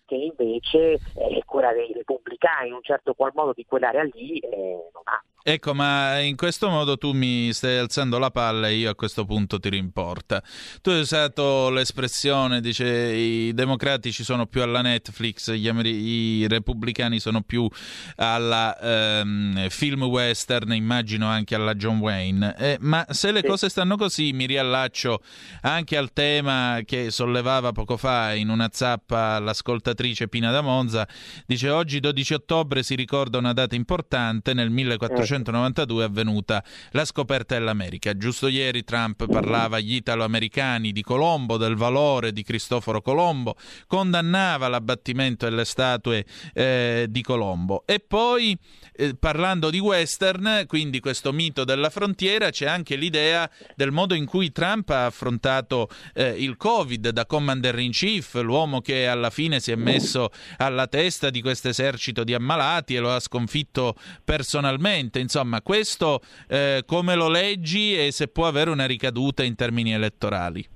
che invece è quella dei repubblicani in un certo qual modo di quell'area lì eh, non ha. Ecco, ma in questo modo tu mi stai alzando la palla e io a questo punto ti rimporta. Tu hai usato l'espressione, dice i democratici sono più alla Netflix, gli amer- i repubblicani sono più alla ehm, film western, immagino anche alla John Wayne. Eh, ma se le sì. cose stanno così, mi riallaccio anche al tema che sollevava poco fa in una zappa l'ascoltatrice Pina da Monza. Dice oggi 12 ottobre si ricorda una data importante nel 1400 1992 è avvenuta la scoperta dell'America. Giusto ieri Trump parlava agli italo-americani di Colombo, del valore di Cristoforo Colombo, condannava l'abbattimento delle statue eh, di Colombo. E poi, eh, parlando di western, quindi questo mito della frontiera, c'è anche l'idea del modo in cui Trump ha affrontato eh, il Covid da commander in chief, l'uomo che alla fine si è messo alla testa di questo esercito di ammalati e lo ha sconfitto personalmente insomma, questo eh, come lo leggi e se può avere una ricaduta in termini elettorali?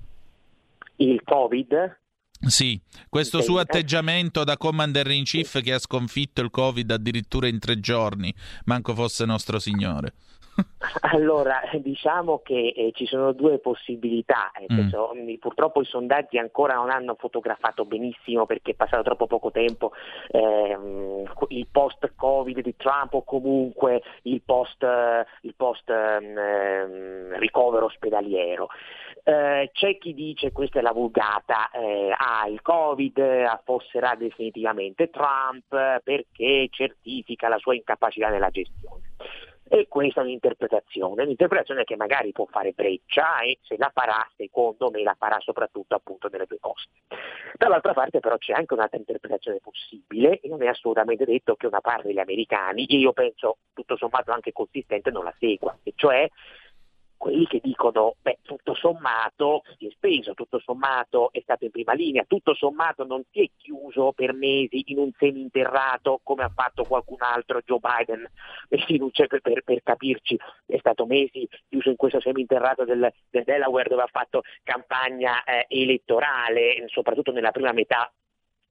Il Covid? Sì, questo suo atteggiamento da commander in chief che ha sconfitto il Covid addirittura in tre giorni, manco fosse nostro Signore. Allora, diciamo che eh, ci sono due possibilità, mm. senso, purtroppo i sondaggi ancora non hanno fotografato benissimo perché è passato troppo poco tempo ehm, il post-Covid di Trump o comunque il post, il post ehm, ricovero ospedaliero. Eh, c'è chi dice, questa è la vulgata, eh, ah, il Covid affosserà definitivamente Trump perché certifica la sua incapacità nella gestione. E questa è un'interpretazione, un'interpretazione che magari può fare breccia e se la farà, secondo me, la farà soprattutto appunto nelle due poste. Dall'altra parte però c'è anche un'altra interpretazione possibile e non è assolutamente detto che una parte degli americani, e io penso tutto sommato anche consistente, non la segua, e cioè quelli che dicono, beh, tutto sommato si è speso, tutto sommato è stato in prima linea, tutto sommato non si è chiuso per mesi in un seminterrato come ha fatto qualcun altro, Joe Biden, per, per, per capirci, è stato mesi chiuso in questo seminterrato del, del Delaware dove ha fatto campagna eh, elettorale, soprattutto nella prima metà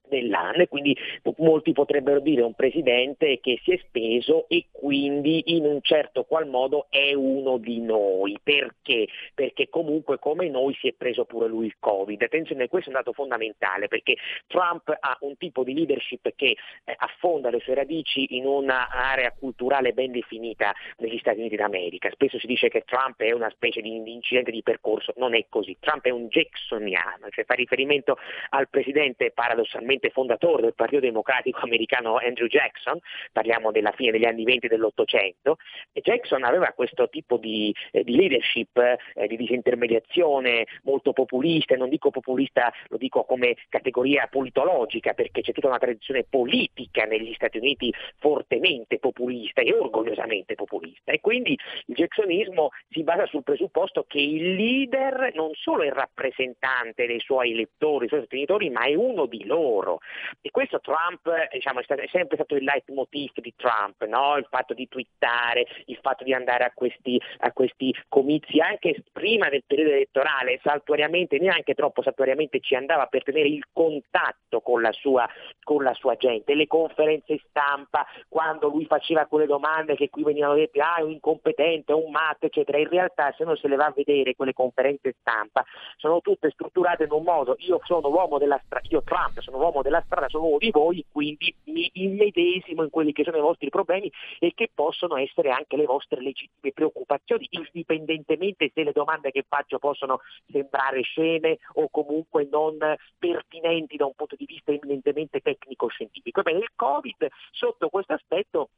dell'anno e quindi molti potrebbero dire un presidente che si è speso e quindi in un certo qual modo è uno di noi. Perché? Perché comunque come noi si è preso pure lui il Covid. Attenzione, questo è un dato fondamentale perché Trump ha un tipo di leadership che eh, affonda le sue radici in un'area culturale ben definita negli Stati Uniti d'America. Spesso si dice che Trump è una specie di incidente di percorso, non è così. Trump è un Jacksoniano, cioè fa riferimento al presidente paradossalmente probabilmente fondatore del Partito Democratico americano Andrew Jackson, parliamo della fine degli anni 20 dell'Ottocento, e Jackson aveva questo tipo di, eh, di leadership, eh, di disintermediazione molto populista, e non dico populista, lo dico come categoria politologica, perché c'è tutta una tradizione politica negli Stati Uniti fortemente populista e orgogliosamente populista, e quindi il jacksonismo si basa sul presupposto che il leader non solo è rappresentante dei suoi elettori, dei suoi sostenitori, ma è uno di loro loro. E questo Trump diciamo, è, stato, è, sempre stato il leitmotiv di Trump, no? il fatto di twittare, il fatto di andare a questi, a questi comizi anche prima del periodo elettorale, saltuariamente, neanche troppo saltuariamente ci andava per tenere il contatto con la sua, con la sua gente, le conferenze stampa, quando lui faceva quelle domande che qui venivano dette, ah è un incompetente, è un matto, eccetera, in realtà se uno se le va a vedere quelle conferenze stampa sono tutte strutturate in un modo, io sono l'uomo della strada, io Trump sono l'uomo della strada sono uno di voi, quindi mi immedesimo in quelli che sono i vostri problemi e che possono essere anche le vostre legittime preoccupazioni, indipendentemente se le domande che faccio possono sembrare scene o comunque non pertinenti da un punto di vista eminentemente tecnico-scientifico. Ebbene, il Covid sotto questo aspetto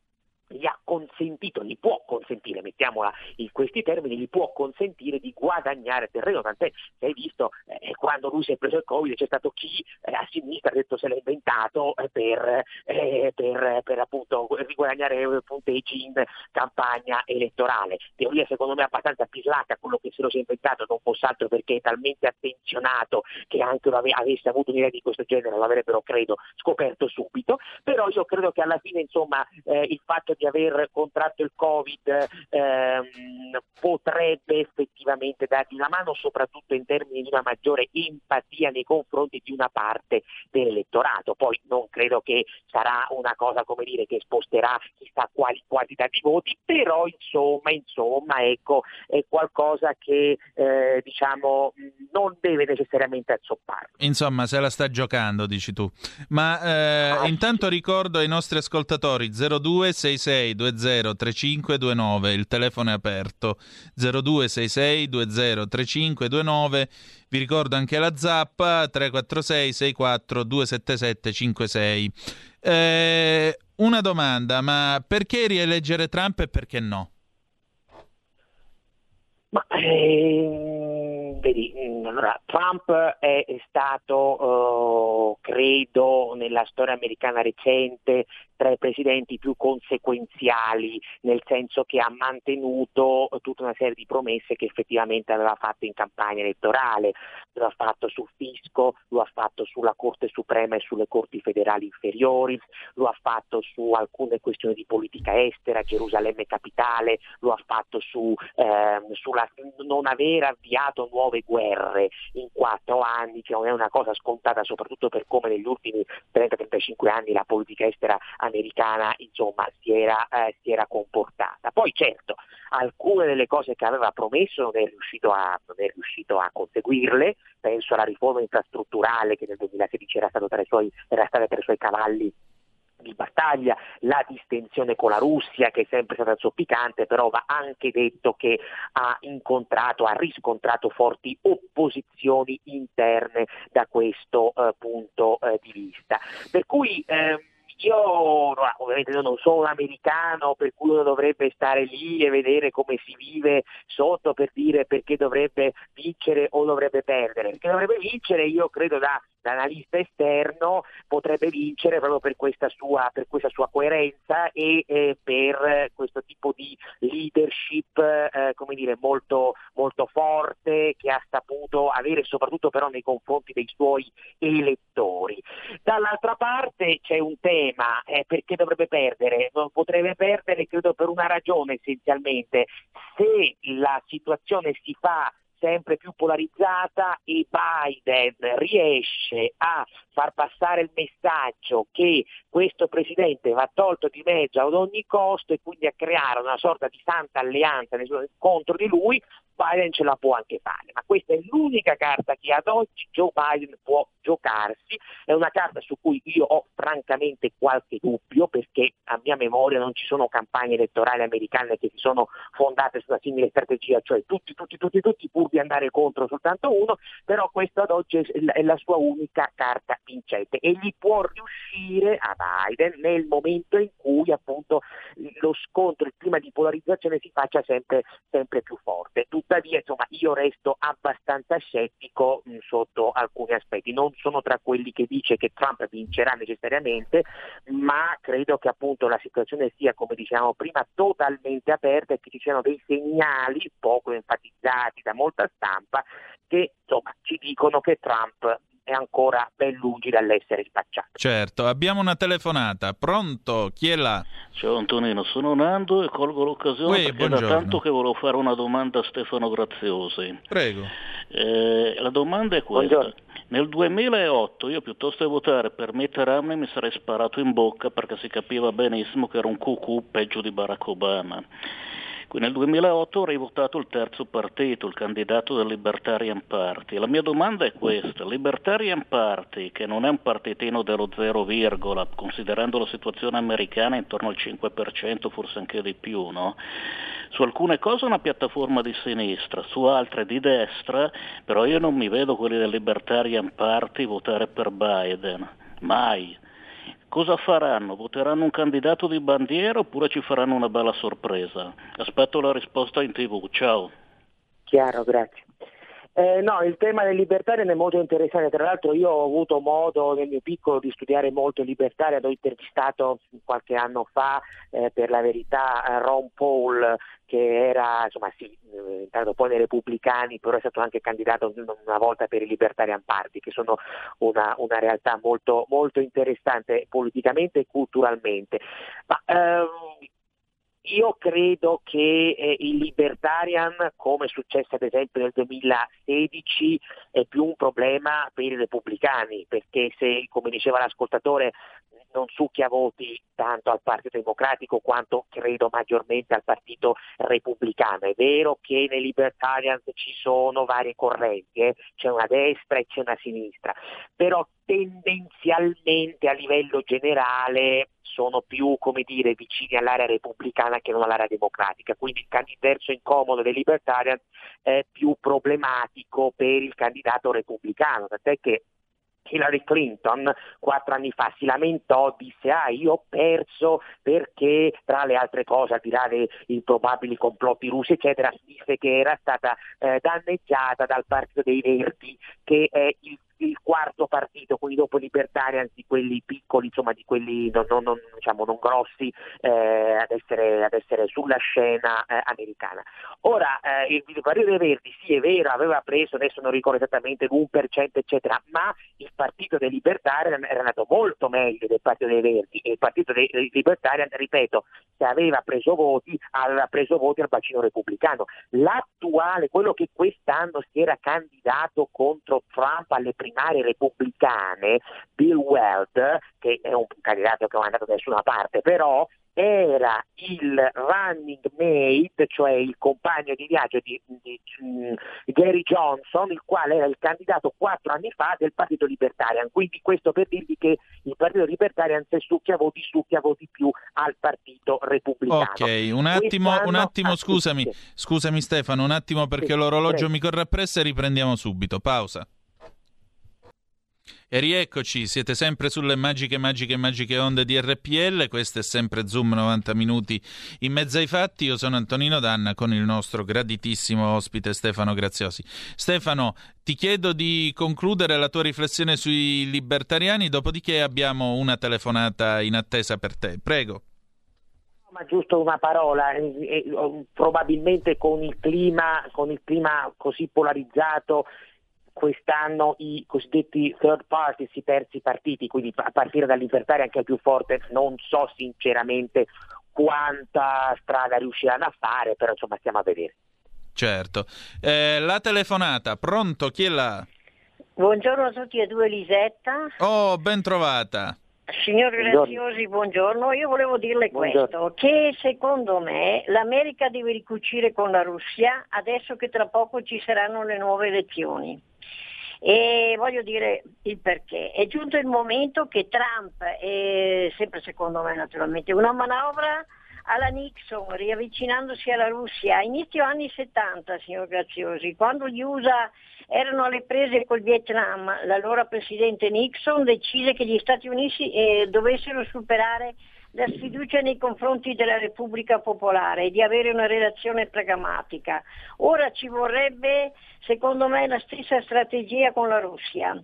gli ha consentito, gli può consentire, mettiamola in questi termini, gli può consentire di guadagnare terreno, tant'è che hai visto eh, quando lui si è preso il Covid c'è stato chi eh, a sinistra ha detto se l'ha inventato eh, per, eh, per, appunto riguadagnare punteggi in campagna elettorale. Teoria secondo me abbastanza pislata quello che se lo sia inventato, non fosse altro perché è talmente attenzionato che anche avesse avuto un'idea di questo genere l'avrebbero credo scoperto subito, però io credo che alla fine insomma eh, il fatto di aver contratto il Covid ehm, potrebbe effettivamente dargli una mano, soprattutto in termini di una maggiore empatia nei confronti di una parte dell'elettorato. Poi non credo che sarà una cosa come dire che sposterà chissà quali quantità di voti, però insomma, insomma ecco, è qualcosa che eh, diciamo non deve necessariamente azzoppare. Insomma, se la sta giocando, dici tu. Ma eh, ah, intanto sì. ricordo ai nostri ascoltatori 0266 0266 3529, il telefono è aperto 0266 3529, vi ricordo anche la zappa 346 64 277 56. Eh, una domanda, ma perché rieleggere Trump e perché no? Ma eh, vedi, mm, allora, Trump è stato, eh, credo, nella storia americana recente tra i presidenti più conseguenziali, nel senso che ha mantenuto tutta una serie di promesse che effettivamente aveva fatto in campagna elettorale, lo ha fatto sul fisco, lo ha fatto sulla Corte Suprema e sulle Corti federali inferiori, lo ha fatto su alcune questioni di politica estera, Gerusalemme capitale, lo ha fatto su, ehm, sulla non aver avviato nuove guerre in quattro anni, che non è una cosa scontata soprattutto per come negli ultimi 30-35 anni la politica estera ha americana insomma, si, era, eh, si era comportata. Poi certo, alcune delle cose che aveva promesso non è riuscito a, è riuscito a conseguirle, penso alla riforma infrastrutturale che nel 2016 era, stato tra i suoi, stata tra i suoi cavalli di battaglia, la distensione con la Russia che è sempre stata zoppicante, però va anche detto che ha incontrato, ha riscontrato forti opposizioni interne da questo eh, punto eh, di vista. Per cui ehm, io ovviamente io non sono un americano per cui uno dovrebbe stare lì e vedere come si vive sotto per dire perché dovrebbe vincere o dovrebbe perdere. Perché dovrebbe vincere io credo da l'analista esterno potrebbe vincere proprio per questa sua, per questa sua coerenza e eh, per questo tipo di leadership eh, come dire, molto, molto forte che ha saputo avere soprattutto però nei confronti dei suoi elettori. Dall'altra parte c'è un tema, eh, perché dovrebbe perdere? Non potrebbe perdere credo per una ragione essenzialmente, se la situazione si fa sempre più polarizzata e Biden riesce a far passare il messaggio che questo presidente va tolto di mezzo ad ogni costo e quindi a creare una sorta di santa alleanza contro di lui, Biden ce la può anche fare, ma questa è l'unica carta che ad oggi Joe Biden può giocarsi, è una carta su cui io ho francamente qualche dubbio perché a mia memoria non ci sono campagne elettorali americane che si sono fondate su una simile strategia, cioè tutti, tutti, tutti, tutti pur di andare contro soltanto uno, però questa ad oggi è la sua unica carta vincente e gli può riuscire a Biden nel momento in cui appunto lo scontro, il clima di polarizzazione si faccia sempre, sempre più forte. Tuttavia insomma io resto abbastanza scettico mh, sotto alcuni aspetti, non sono tra quelli che dice che Trump vincerà necessariamente, ma credo che appunto la situazione sia, come dicevamo prima, totalmente aperta e che ci siano dei segnali poco enfatizzati da molta stampa che insomma, ci dicono che Trump è ancora ben lungi dall'essere spacciato. Certo, abbiamo una telefonata. Pronto? Chi è là? Ciao Antonino, sono Nando e colgo l'occasione Uè, perché buongiorno. da tanto che volevo fare una domanda a Stefano Graziosi. Prego. Eh, la domanda è questa. Buongiorno. Nel 2008 io piuttosto che votare per Mitt Romney mi sarei sparato in bocca perché si capiva benissimo che era un cucù peggio di Barack Obama. Nel 2008 avrei votato il terzo partito, il candidato del Libertarian Party. La mia domanda è questa, Libertarian Party, che non è un partitino dello zero virgola, considerando la situazione americana intorno al 5%, forse anche di più, no? Su alcune cose è una piattaforma di sinistra, su altre di destra, però io non mi vedo quelli del Libertarian Party votare per Biden, mai Cosa faranno? Voteranno un candidato di bandiera oppure ci faranno una bella sorpresa? Aspetto la risposta in tv. Ciao. Chiaro, grazie. Eh, no, il tema del libertarian è molto interessante, tra l'altro io ho avuto modo nel mio piccolo di studiare molto il libertarian, ho intervistato qualche anno fa eh, per la verità Ron Paul che era, insomma sì, eh, entrato poi nei repubblicani, però è stato anche candidato una volta per i Libertarian Party, che sono una, una realtà molto, molto interessante politicamente e culturalmente. Ma, ehm, io credo che eh, il libertarian, come è successo ad esempio nel 2016, è più un problema per i repubblicani, perché se, come diceva l'ascoltatore, non succhia voti tanto al Partito Democratico quanto credo maggiormente al Partito Repubblicano. È vero che nei Libertarians ci sono varie correnti, eh? c'è una destra e c'è una sinistra, però tendenzialmente a livello generale sono più come dire, vicini all'area repubblicana che non all'area democratica, quindi il verso incomodo dei libertarian è più problematico per il candidato repubblicano, tant'è che Hillary Clinton quattro anni fa. Si lamentò, disse ah io ho perso perché tra le altre cose al di là dei probabili complotti russi eccetera disse che era stata eh, danneggiata dal partito dei Verdi che è il il quarto partito, quindi dopo Libertarians di quelli piccoli, insomma di quelli non, non, non, diciamo, non grossi eh, ad, essere, ad, essere, sulla scena eh, americana. Ora eh, il Partito dei Verdi sì è vero, aveva preso, adesso non ricordo esattamente l'1% eccetera, ma il Partito dei Libertarian era andato molto meglio del Partito dei Verdi e il Partito dei Libertarian, ripeto, se aveva preso voti, aveva preso voti al bacino repubblicano. L'attuale, quello che quest'anno si era candidato contro Trump alle prime primarie repubblicane, Bill Weld, che è un candidato che non è andato da nessuna parte, però era il running mate, cioè il compagno di viaggio di, di, di, mm, Gary Johnson, il quale era il candidato quattro anni fa del Partito Libertarian. Quindi questo per dirvi che il Partito Libertarian se succhia voti, succhia voti più al Partito Repubblicano. Ok, un attimo, un attimo scusami, scusami Stefano, un attimo perché sì, l'orologio prego. mi corre appresso e riprendiamo subito. Pausa. E rieccoci, siete sempre sulle magiche, magiche, magiche onde di RPL. Questo è sempre Zoom 90 minuti in mezzo ai fatti. Io sono Antonino Danna con il nostro graditissimo ospite Stefano Graziosi. Stefano, ti chiedo di concludere la tua riflessione sui libertariani, dopodiché abbiamo una telefonata in attesa per te. Prego. Ma giusto una parola, probabilmente con il clima, con il clima così polarizzato quest'anno i cosiddetti third parties, i terzi partiti, quindi a partire dal libertario anche al più forte, non so sinceramente quanta strada riusciranno a fare, però insomma stiamo a vedere. Certo. Eh, la telefonata, pronto? Chi è là? Buongiorno a tutti e due, Lisetta. Oh, ben trovata. Signor Graziosi, buongiorno. Io volevo dirle buongiorno. questo, che secondo me l'America deve ricucire con la Russia adesso che tra poco ci saranno le nuove elezioni. E voglio dire il perché. È giunto il momento che Trump, è, sempre secondo me naturalmente, una manovra alla Nixon, riavvicinandosi alla Russia, a inizio anni 70, signor Graziosi, quando gli USA erano alle prese col Vietnam, l'allora presidente Nixon decise che gli Stati Uniti eh, dovessero superare la sfiducia nei confronti della Repubblica Popolare e di avere una relazione pragmatica. Ora ci vorrebbe, secondo me, la stessa strategia con la Russia.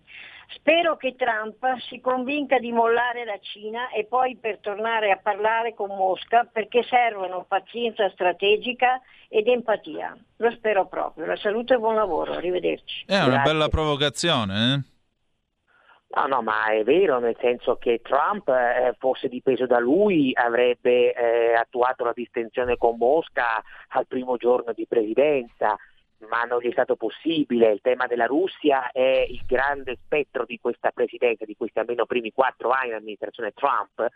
Spero che Trump si convinca di mollare la Cina e poi per tornare a parlare con Mosca perché servono pazienza strategica ed empatia. Lo spero proprio. La salute e buon lavoro. Arrivederci. È una Grazie. bella provocazione, eh? No, no, ma è vero, nel senso che Trump eh, fosse dipeso da lui avrebbe eh, attuato la distensione con Mosca al primo giorno di presidenza, ma non gli è stato possibile. Il tema della Russia è il grande spettro di questa presidenza, di questi almeno primi quattro anni dell'amministrazione Trump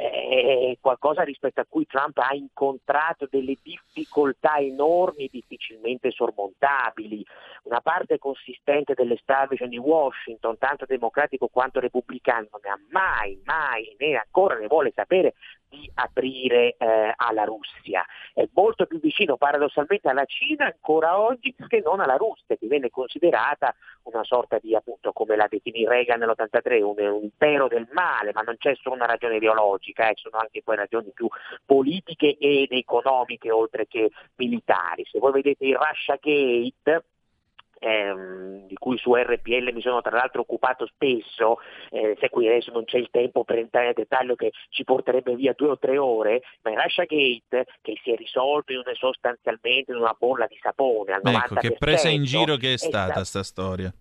è qualcosa rispetto a cui Trump ha incontrato delle difficoltà enormi difficilmente sormontabili. Una parte consistente dell'establishment di Washington, tanto democratico quanto repubblicano, non ne ha mai, mai, né ancora ne vuole sapere di aprire eh, alla Russia. È molto più vicino paradossalmente alla Cina ancora oggi che non alla Russia, che viene considerata una sorta di, appunto, come la definì Reagan nell'83, un, un impero del male, ma non c'è solo una ragione ideologica, eh, sono anche poi ragioni più politiche ed economiche oltre che militari. Se voi vedete il Russia Gate, ehm, di cui su RPL mi sono tra l'altro occupato spesso, eh, se qui adesso non c'è il tempo per entrare nel dettaglio che ci porterebbe via due o tre ore, ma il Russia Gate che si è risolto in sostanzialmente in una bolla di sapone al ecco, 90%. che presa in giro che è stata sta storia.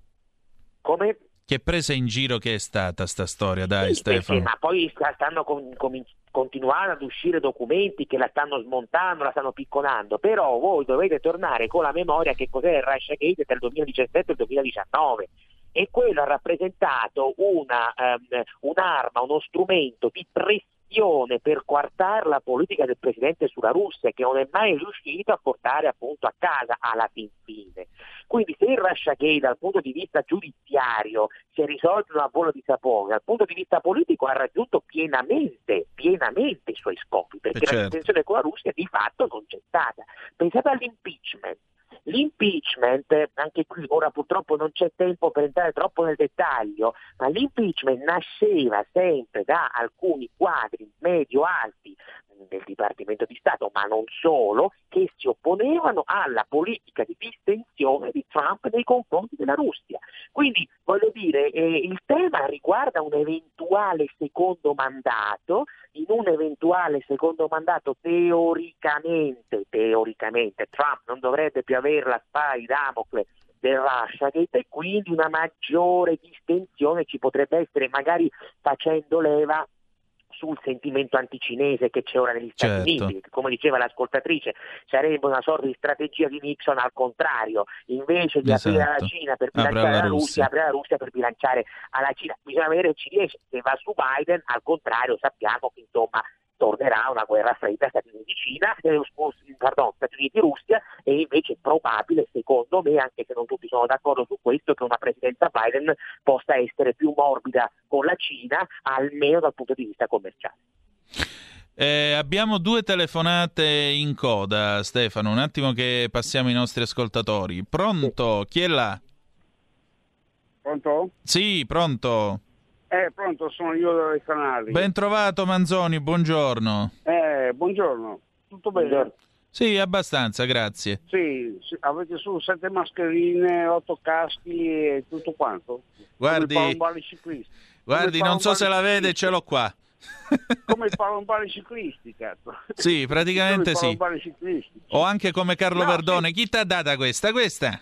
Come? Che presa in giro che è stata sta storia, dai sì, Stefano. ma poi stanno com- com- continuando ad uscire documenti che la stanno smontando, la stanno picconando, però voi dovete tornare con la memoria che cos'è il Russia Gate tra il 2017 e il 2019 e quello ha rappresentato una, um, un'arma, uno strumento di pressione per coartare la politica del Presidente sulla Russia che non è mai riuscito a portare appunto a casa alla fin fine. Quindi se il Russia Gate dal punto di vista giudiziario si è risolto una bolla di sapone, dal punto di vista politico ha raggiunto pienamente, pienamente i suoi scopi, perché certo. la distinzione con la Russia di fatto non c'è stata. Pensate all'impeachment. L'impeachment, anche qui ora purtroppo non c'è tempo per entrare troppo nel dettaglio, ma l'impeachment nasceva sempre da alcuni quadri medio-alti del Dipartimento di Stato, ma non solo, che si opponevano alla politica di distensione di Trump nei confronti della Russia. Quindi voglio dire, eh, il tema riguarda un eventuale secondo mandato, in un eventuale secondo mandato teoricamente, teoricamente Trump non dovrebbe più avere la spada di Damocle del Russiagate e quindi una maggiore distensione ci potrebbe essere magari facendo leva sul sentimento anticinese che c'è ora negli Stati Certo. Uniti, che come diceva l'ascoltatrice sarebbe una sorta di strategia di Nixon al contrario, invece di aprire Esatto. alla Cina per Apre bilanciare alla la Russia, Russia. apre la Russia per bilanciare alla Cina. Bisogna vedere se ci riesce, se va su Biden, al contrario sappiamo che insomma tornerà una guerra fredda Stati Uniti-Cina, eh, scusi, pardon, Stati Uniti-Russia e invece è probabile, secondo me, anche se non tutti sono d'accordo su questo, che una presidenza Biden possa essere più morbida con la Cina, almeno dal punto di vista commerciale. Eh, abbiamo due telefonate in coda, Stefano. Un attimo che passiamo ai nostri ascoltatori. Pronto? Chi è là? Pronto? Sì, pronto. Eh, pronto, sono io dai canali. Ben trovato Manzoni, buongiorno. Eh, buongiorno. Tutto bene? Sì, abbastanza, grazie. Sì, sì, avete su sette mascherine, otto caschi e tutto quanto. Guardi-. Guardi, non so se la vede, ce l'ho qua. Come i palombari ciclisti, cazzo. Sì, praticamente sì. O anche come Carlo No, Verdone. Chi t'ha data questa? Questa?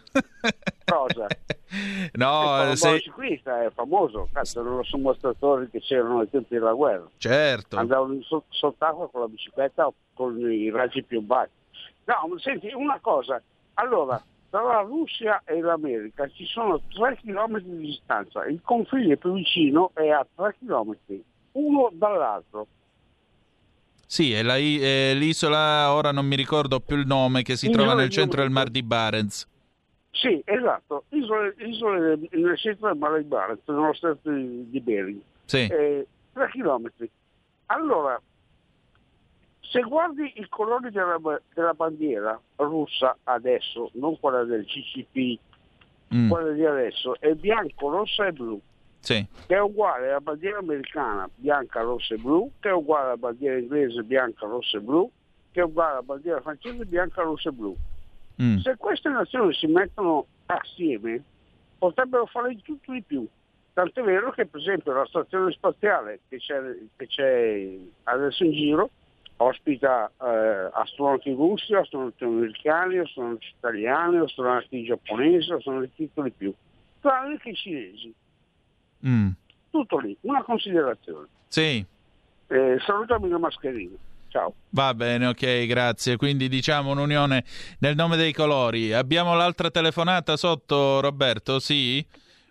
Cosa? il No, palombaro se... ciclista è famoso, cazzo, erano sommostratori che c'erano ai tempi della guerra. certo. andavano so- sott'acqua con la bicicletta o con i raggi piombati. No, senti, una cosa, allora, tra la Russia e l'America ci sono 3 km di distanza, il confine più vicino è a 3 km, uno dall'altro. Sì, è, la è l'isola, ora non mi ricordo più il nome, che si Il trova nel di centro del mar di Barents. Sì, esatto, isole, isole nel centro del mare di Barents, nello stretto di, di Bering. Sì. Eh, 3 km. Allora, se guardi i colori della, della bandiera russa adesso, non quella del CCP, Mm, quella di adesso, è bianco, rossa e blu, sì. che è uguale alla bandiera americana bianca, rossa e blu, che è uguale alla bandiera inglese bianca, rossa e blu, che è uguale alla bandiera francese bianca, rossa e blu. Mm. Se queste nazioni si mettono assieme, potrebbero fare di tutto di più. Tant'è vero che, per esempio, la stazione spaziale che c'è, che c'è adesso in giro ospita eh, astronauti russi, astronauti americani, astronauti italiani, astronauti giapponesi, astronauti di tutto di più. Tranne che i cinesi. Mm. Tutto lì. Una considerazione. Sì, Eh, salutami la mascherina. Ciao. va bene, ok, grazie. Quindi diciamo un'unione nel nome dei colori. Abbiamo l'altra telefonata sotto, Roberto? Sì?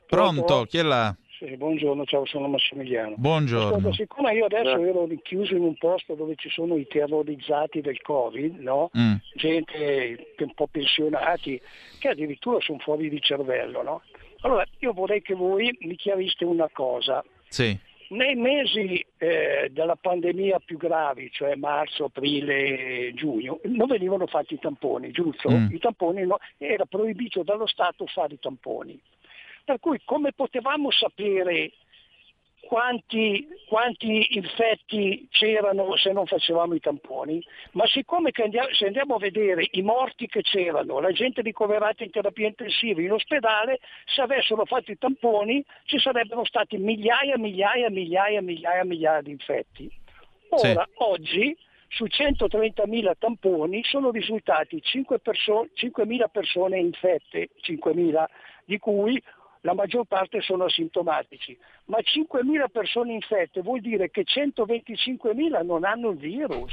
Pronto? Pronto? Chi è là? Sì, buongiorno, ciao, sono Massimiliano. Buongiorno. Ascolta, siccome io adesso ero rinchiuso in un posto dove ci sono i terrorizzati del Covid, no? Mm. gente un po' pensionati, che addirittura sono fuori di cervello, no? Allora, io vorrei che voi mi chiariste una cosa. Sì. nei mesi eh, della pandemia più gravi, cioè marzo, aprile, giugno, non venivano fatti i tamponi, giusto? Mm. I tamponi no, era proibito dallo Stato fare i tamponi. Per cui come potevamo sapere quanti, quanti, infetti c'erano se non facevamo i tamponi, ma siccome andiamo, se andiamo a vedere i morti che c'erano, la gente ricoverata in terapia intensiva in ospedale, se avessero fatto i tamponi ci sarebbero stati migliaia, migliaia, migliaia, migliaia, migliaia di infetti. Ora, sì. oggi su 130.000 tamponi sono risultati 5 perso- 5.000 persone infette, 5.000, di cui la maggior parte sono asintomatici, ma 5.000 persone infette vuol dire che 125.000 non hanno il virus.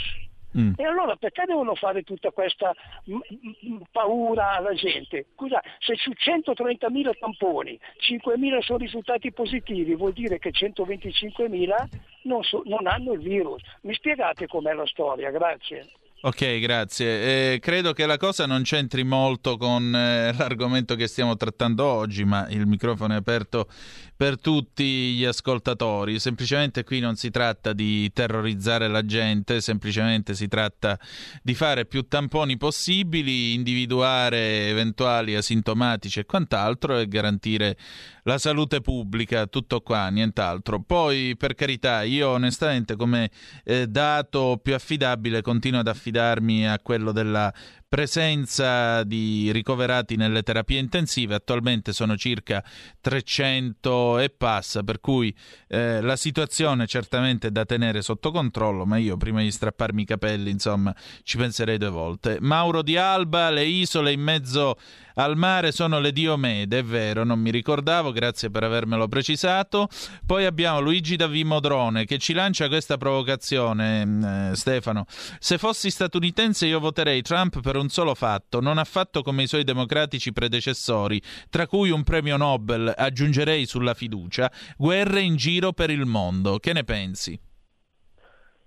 Mm. E allora perché devono fare tutta questa m- m- paura alla gente? Scusa, se su 130.000 tamponi 5.000 sono risultati positivi, vuol dire che 125.000 non, so- non hanno il virus. Mi spiegate com'è la storia? Grazie. Ok, grazie. Eh, credo che la cosa non c'entri molto con eh, l'argomento che stiamo trattando oggi, ma il microfono è aperto per tutti gli ascoltatori. Semplicemente qui non si tratta di terrorizzare la gente, semplicemente si tratta di fare più tamponi possibili, individuare eventuali asintomatici e quant'altro e garantire la salute pubblica, tutto qua, nient'altro. Poi, per carità, io onestamente come eh, dato più affidabile continuo ad affidarmi a quello della presenza di ricoverati nelle terapie intensive, attualmente sono circa 300 e passa, per cui eh, la situazione certamente è da tenere sotto controllo, ma io prima di strapparmi i capelli, insomma, ci penserei due volte. Mauro di Alba, le isole in mezzo al mare sono le Diomede, è vero, non mi ricordavo, grazie per avermelo precisato. Poi abbiamo Luigi da Vimodrone che ci lancia questa provocazione, mm, eh, Stefano. Se fossi statunitense io voterei Trump per un solo fatto, non ha fatto come i suoi democratici predecessori, tra cui un premio Nobel, aggiungerei sulla fiducia, guerre in giro per il mondo. Che ne pensi?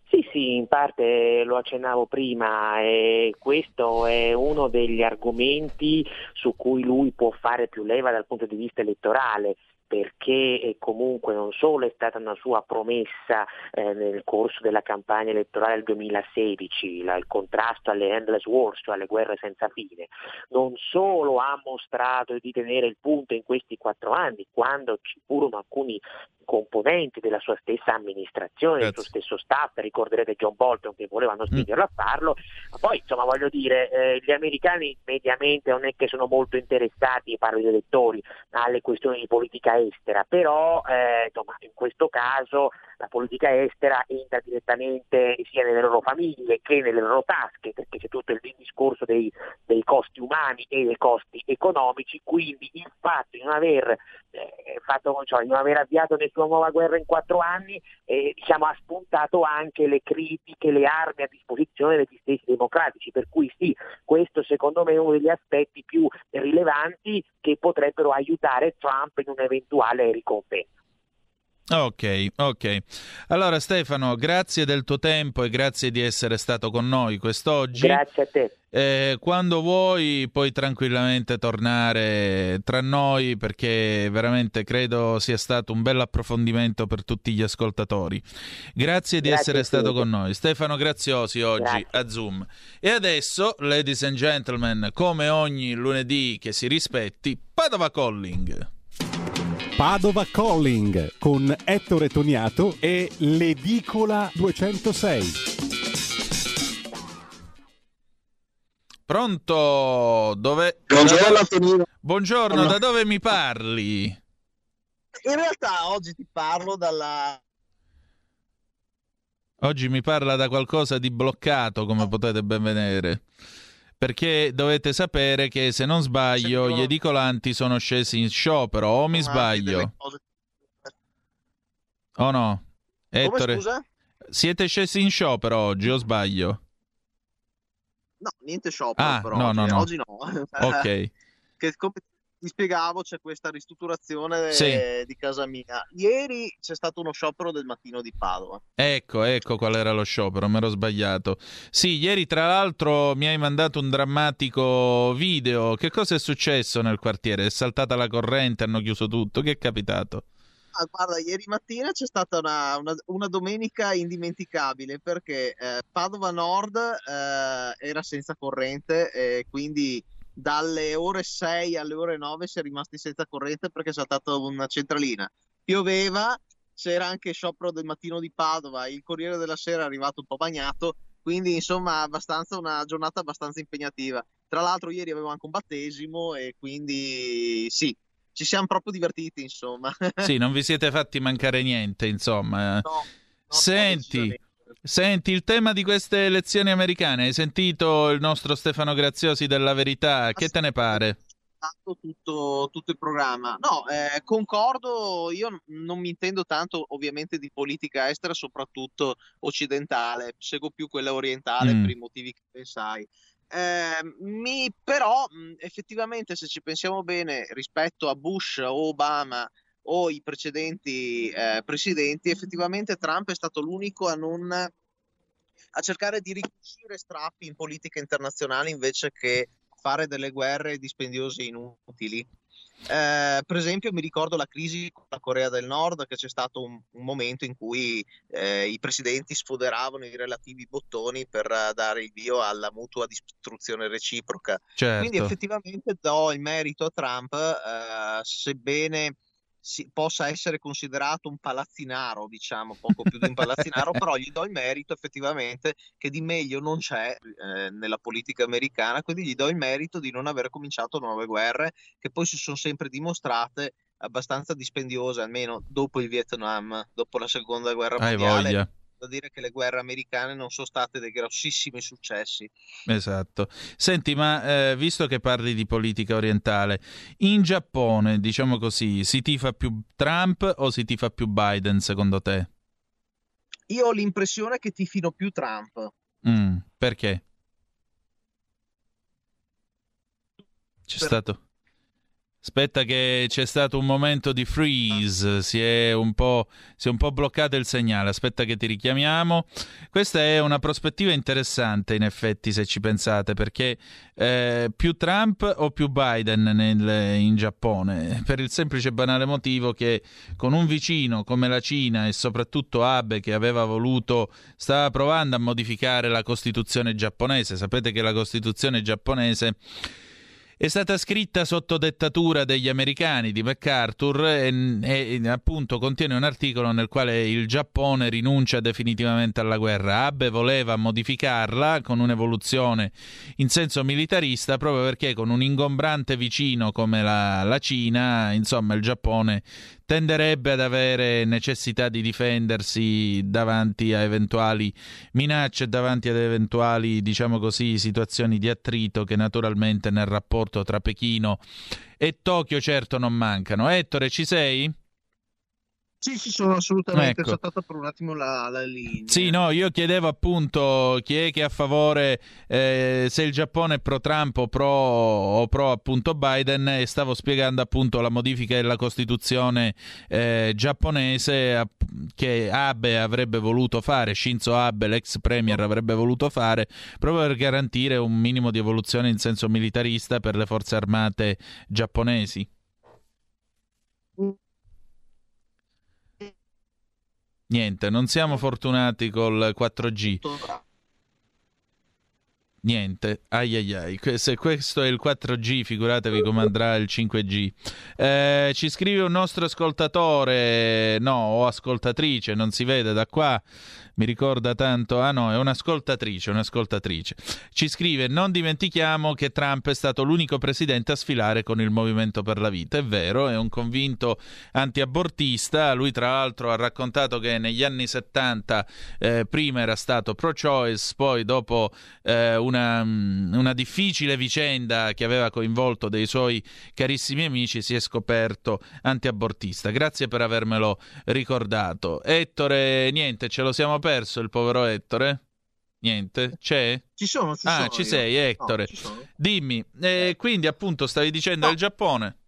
Sì, sì, in parte lo accennavo prima e questo è uno degli argomenti su cui lui può fare più leva dal punto di vista elettorale perché comunque non solo è stata una sua promessa eh, nel corso della campagna elettorale del 2016, la, il contrasto alle endless wars, cioè alle guerre senza fine, non solo ha mostrato di tenere il punto in questi quattro anni, quando ci furono alcuni componenti della sua stessa amministrazione, Grazie. del suo stesso staff, ricorderete John Bolton che volevano mm. spingerlo mm. a farlo, ma poi insomma voglio dire, eh, gli americani mediamente non è che sono molto interessati, parlo di elettori, alle questioni di politica estera, però eh, in questo caso la politica estera entra direttamente sia nelle loro famiglie che nelle loro tasche, perché c'è tutto il discorso dei, dei costi umani e dei costi economici, quindi il fatto di non aver, eh, fatto, cioè, di non aver avviato nessuna nuova guerra in quattro anni eh, diciamo, ha spuntato anche le critiche, le armi a disposizione degli stessi democratici, per cui sì, questo secondo me è uno degli aspetti più rilevanti che potrebbero aiutare Trump in un'eventuale ricompensa. Ok, ok. Allora Stefano, grazie del tuo tempo e grazie di essere stato con noi quest'oggi. Grazie a te. Eh, quando vuoi puoi tranquillamente tornare tra noi perché veramente credo sia stato un bel approfondimento per tutti gli ascoltatori. Grazie di grazie essere stato con noi. Stefano Graziosi oggi grazie. a Zoom. E adesso, ladies and gentlemen, come ogni lunedì che si rispetti, Padova Calling. Padova Calling con Ettore Toniato e l'Edicola 206. Pronto? Dove... Buongiorno Antonino. Buongiorno, da dove mi parli? In realtà oggi ti parlo dalla... Oggi mi parla da qualcosa di bloccato, come potete ben vedere perché dovete sapere che se non sbaglio gli edicolanti sono scesi in sciopero o mi sbaglio? O no? Ettore, siete scesi in sciopero oggi o sbaglio? No, niente sciopero ah, però no, oggi, no, no. oggi no. Ok. che come ti spiegavo c'è questa ristrutturazione sì. di casa mia. Ieri c'è stato uno sciopero del mattino di Padova. Ecco, ecco qual era lo sciopero, mi ero sbagliato. Sì, ieri tra l'altro mi hai mandato un drammatico video. Che cosa è successo nel quartiere? È saltata la corrente, hanno chiuso tutto. Che è capitato? Ah, guarda, ieri mattina c'è stata una, una- una domenica indimenticabile perché eh, Padova Nord eh, era senza corrente e quindi dalle ore 6 alle ore 9 si è rimasti senza corrente perché c'è stata una centralina. Pioveva, c'era anche sciopero del mattino di Padova, il Corriere della Sera è arrivato un po' bagnato, quindi insomma abbastanza una giornata abbastanza impegnativa. Tra l'altro ieri avevo anche un battesimo e quindi sì, ci siamo proprio divertiti, insomma. Sì, non vi siete fatti mancare niente, insomma. Senti, senti, il tema di queste elezioni americane, hai sentito il nostro Stefano Graziosi della Verità? Che te ne pare? tutto, tutto il programma. No, eh, concordo, io non mi intendo tanto ovviamente di politica estera, soprattutto occidentale, seguo più quella orientale Mm. per i motivi che ben sai. Eh, mi, però effettivamente se ci pensiamo bene rispetto a Bush o Obama o i precedenti eh, presidenti, effettivamente Trump è stato l'unico a non a cercare di ricucire strappi in politica internazionale invece che fare delle guerre dispendiose e inutili. Eh, per esempio, mi ricordo la crisi con la Corea del Nord, che c'è stato un, un momento in cui eh, i presidenti sfoderavano i relativi bottoni per eh, dare il via alla mutua distruzione reciproca. Certo. Quindi effettivamente do il merito a Trump, eh, sebbene si- possa essere considerato un palazzinaro, diciamo, poco più di un palazzinaro, però gli do il merito effettivamente che di meglio non c'è eh, nella politica americana, quindi gli do il merito di non aver cominciato nuove guerre che poi si sono sempre dimostrate abbastanza dispendiose, almeno dopo il Vietnam, dopo la seconda guerra mondiale. Da dire che le guerre americane non sono state dei grossissimi successi. Esatto. Senti, ma eh, visto che parli di politica orientale, in Giappone, diciamo così, si tifa più Trump o si tifa più Biden, secondo te? Io ho l'impressione che tifino più Trump. Mm, perché? C'è Per- stato. Aspetta che c'è stato un momento di freeze, si è un po', si è un po' bloccato il segnale, aspetta che ti richiamiamo. Questa è una prospettiva interessante in effetti se ci pensate, perché eh, più Trump o più Biden nel- in Giappone? Per il semplice e banale motivo che con un vicino come la Cina e soprattutto Abe che aveva voluto, stava provando a modificare la Costituzione giapponese, sapete che la Costituzione giapponese è stata scritta sotto dettatura degli americani di MacArthur e, e, appunto contiene un articolo nel quale il Giappone rinuncia definitivamente alla guerra. Abe voleva modificarla con un'evoluzione in senso militarista proprio perché con un ingombrante vicino come la, la Cina, insomma, il Giappone tenderebbe ad avere necessità di difendersi davanti a eventuali minacce, davanti ad eventuali, diciamo così, situazioni di attrito che naturalmente nel rapporto tra Pechino e Tokyo certo non mancano. Ettore, ci sei? Sì, sì, sono assolutamente Ecco. saltata per un attimo la, la linea. Sì, no, io chiedevo appunto chi è che è a favore eh, se il Giappone è pro Trump o pro, o pro appunto Biden e stavo spiegando appunto la modifica della Costituzione eh, giapponese app- che Abe avrebbe voluto fare, Shinzo Abe, l'ex premier, avrebbe voluto fare proprio per garantire un minimo di evoluzione in senso militarista per le forze armate giapponesi. Niente, non siamo fortunati col 4G. Niente, ai ai ai. Se questo è il 4G, figuratevi come andrà il 5G. Eh, ci scrive un nostro ascoltatore, no, o ascoltatrice, non si vede da qua. Mi ricorda tanto, ah no, è un'ascoltatrice, un'ascoltatrice. Ci scrive: Non dimentichiamo che Trump è stato l'unico presidente a sfilare con il Movimento per la Vita. È vero, è un convinto antiabortista. Lui, tra l'altro, ha raccontato che negli anni 70 eh, prima era stato pro-choice, poi dopo eh, una, mm, una difficile vicenda che aveva coinvolto dei suoi carissimi amici si è scoperto antiabortista. Grazie per avermelo ricordato. Ettore, niente, ce lo siamo perso il povero Ettore? Niente, c'è? Ci sono, ci ah, sono ci io. sei, No, Ettore. sono. Dimmi, eh, quindi appunto stavi dicendo il Giappone.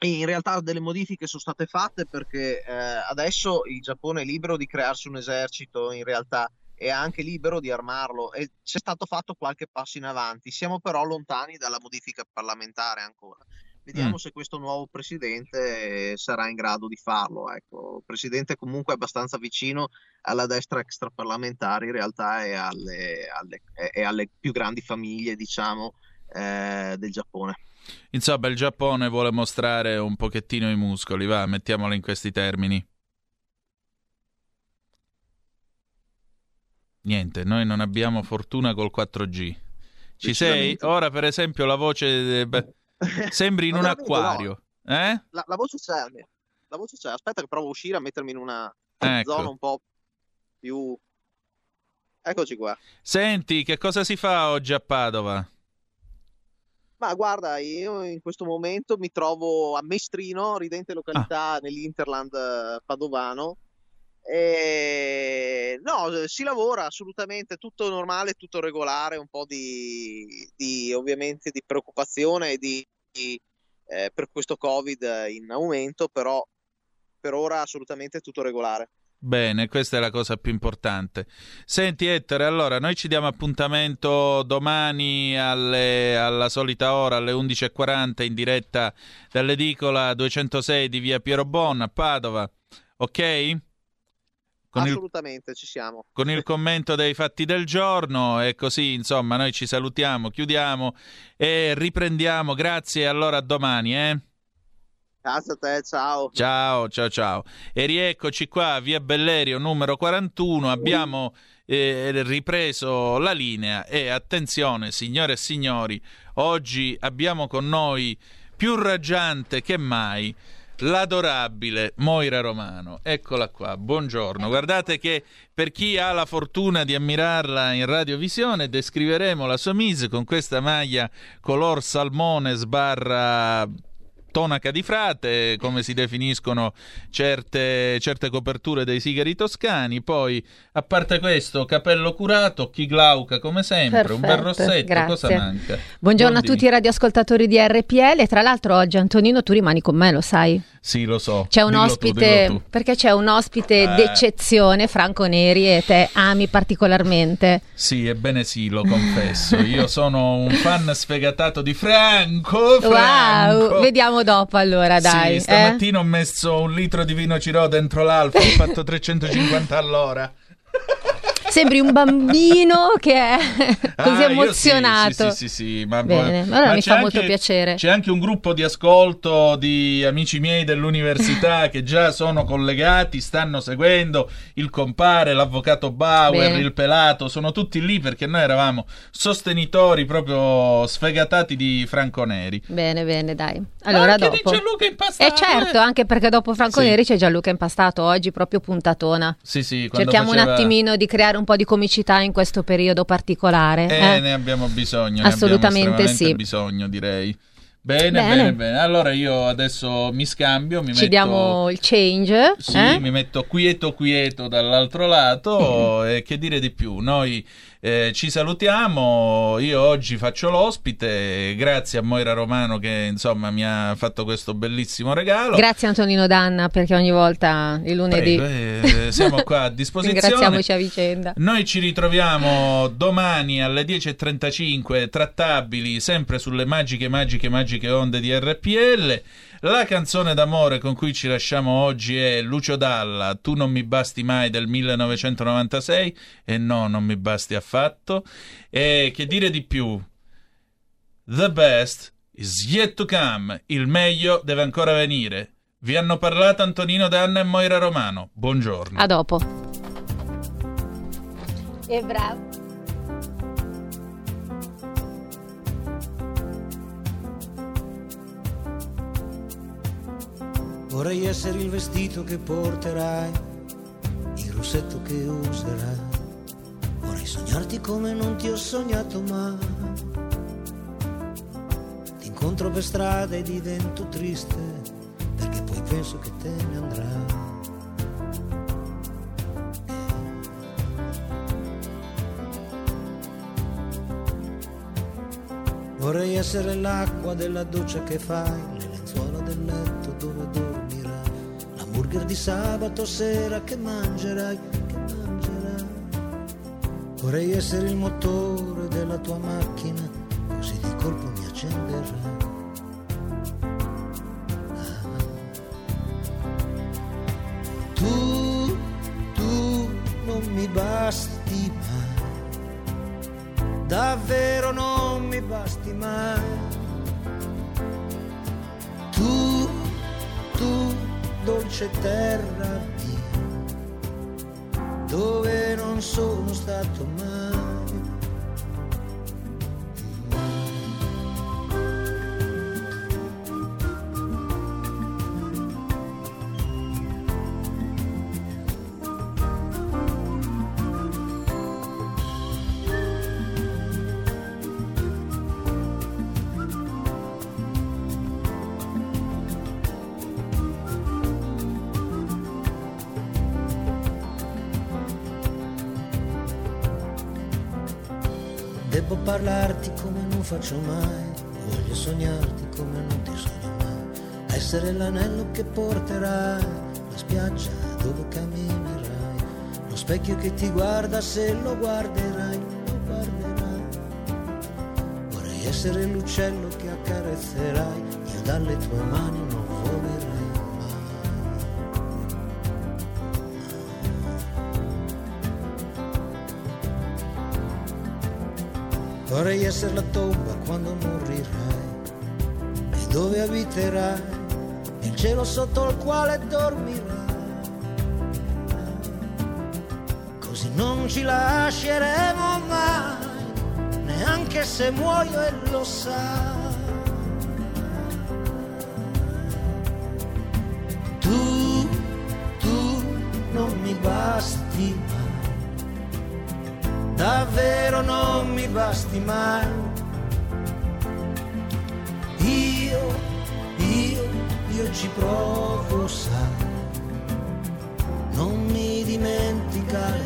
In realtà delle modifiche sono state fatte perché eh, adesso il Giappone è libero di crearsi un esercito, in realtà è anche libero di armarlo e c'è stato fatto qualche passo in avanti. Siamo però lontani dalla modifica parlamentare ancora. Vediamo Mm. se questo nuovo presidente sarà in grado di farlo. Ecco. Il presidente comunque è abbastanza vicino alla destra extraparlamentare in realtà e alle, alle- e alle più grandi famiglie, diciamo, eh, del Giappone. Insomma, il Giappone vuole mostrare un pochettino i muscoli, va, mettiamolo in questi termini. Niente, noi non abbiamo fortuna col 4G. Ci sei? Ora, per esempio, la voce... eh, beh, sembri in un no. acquario. Eh? La, la voce c'è, la voce c'è. Aspetta che provo a uscire a mettermi in una Ecco. zona un po' più... Eccoci qua. Senti, che cosa si fa oggi a Padova? Ma guarda, io in questo momento mi trovo a Mestrino, ridente Ah. località nell'Interland eh, padovano. E... No, eh, si lavora assolutamente, tutto normale, tutto regolare, un po' di, di, ovviamente di preoccupazione di, di, eh, per questo Covid in aumento, però per ora assolutamente tutto regolare. Bene, questa è la cosa più importante. Senti Ettore, allora noi ci diamo appuntamento domani alle- alla solita ora, alle 11.40 in diretta dall'edicola 206 di via Piero Bon a Padova, ok? Con il, Assolutamente, ci siamo. con il commento dei fatti del giorno e così insomma noi ci salutiamo, chiudiamo e riprendiamo. Grazie allora a domani, eh? Grazie a te, ciao. Ciao, ciao, ciao. E rieccoci qua, via Bellerio numero 41. Abbiamo eh, ripreso la linea e attenzione, signore e signori, oggi abbiamo con noi più raggiante che mai l'adorabile Moira Romano. Eccola qua, buongiorno. Guardate che per chi ha la fortuna di ammirarla in radiovisione, descriveremo la sua mise con questa maglia color salmone sbarra tonaca di frate, come si definiscono certe, certe coperture dei sigari toscani. Poi, a parte questo, capello curato, occhi glauca come sempre, un bel Perfetto, rossetto, cosa grazie. manca? Buongiorno a Buondì. tutti i radioascoltatori di RPL e tra l'altro oggi Antonino tu rimani con me, lo sai? Sì, lo so. C'è un Dillo tu, ospite, dillo tu. perché c'è un ospite Eh. d'eccezione, Franco Neri, e te ami particolarmente. Sì, ebbene sì, lo confesso. Io sono un fan sfegatato di Franco. Franco. Wow, vediamo dopo allora, dai. Sì, eh? stamattina ho messo un litro di vino Ciro dentro l'alfa, ho fatto 350 all'ora. Sembri un bambino che è così Ah, io emozionato. Sì, sì, sì, sì, ma Bene, ma allora mi c'è fa molto anche- piacere. C'è anche un gruppo di ascolto di amici miei dell'università che già sono collegati, stanno seguendo il compare, l'avvocato Bauer, Bene. il pelato, sono tutti lì perché noi eravamo sostenitori proprio sfegatati di Franco Neri. Bene, bene, dai. Allora Anche dopo. di Gianluca Impastato, Eh certo, anche perché dopo Franco Sì. Neri c'è Gianluca Impastato, oggi proprio puntatona. Sì, sì, Cerchiamo un faceva- attimino di creare un po' di comicità in questo periodo particolare. Eh, eh? ne abbiamo bisogno, Assolutamente sì. bisogno, direi. Bene, Bene. bene, bene. Allora io adesso mi scambio, mi Ci metto... diamo il change. Sì, eh? mi metto quieto quieto dall'altro lato e che dire di più. Noi eh, ci salutiamo, io oggi faccio l'ospite, grazie a Moira Romano che insomma mi ha fatto questo bellissimo regalo. Grazie Antonino Danna perché ogni volta il lunedì Prego, eh, siamo qua a disposizione. ringraziamoci a vicenda. Noi ci ritroviamo domani alle 10.35 trattabili sempre sulle magiche, magiche, magiche onde di RPL. La canzone d'amore con cui ci lasciamo oggi è Lucio Dalla, Tu non mi basti mai del 1996 e no, non mi basti affatto. E che dire di più? The best is yet to come, il meglio deve ancora venire. Vi hanno parlato Antonino Danna e Moira Romano. Buongiorno. A dopo. E bravo. Vorrei essere il vestito che porterai, il rossetto che userai. Vorrei sognarti come non ti ho sognato mai. Ti incontro per strada e divento triste, perché poi penso che te ne andrai. Vorrei essere l'acqua della doccia che fai, dir di sabato sera che mangerai, che mangerai. Vorrei essere il motore della tua macchina, così di colpo mi accenderai. Tu, tu non mi basti mai, davvero non mi basti mai dolce terra mia, dove non sono stato mai. Faccio mai, voglio sognarti come non ti sogno mai, essere l'anello che porterai, la spiaggia dove camminerai, lo specchio che ti guarda se lo guarderai, lo guarderai. Vorrei essere l'uccello che accarezzerai, io dalle tue mani non Vorrei essere la tomba quando morirai e dove abiterai, il cielo sotto il quale dormirai. Così non ci lasceremo mai, neanche se muoio e lo sai. Tu, tu non mi basti davvero non mi basti mai. Io, io, io ci provo, sai, non mi dimenticare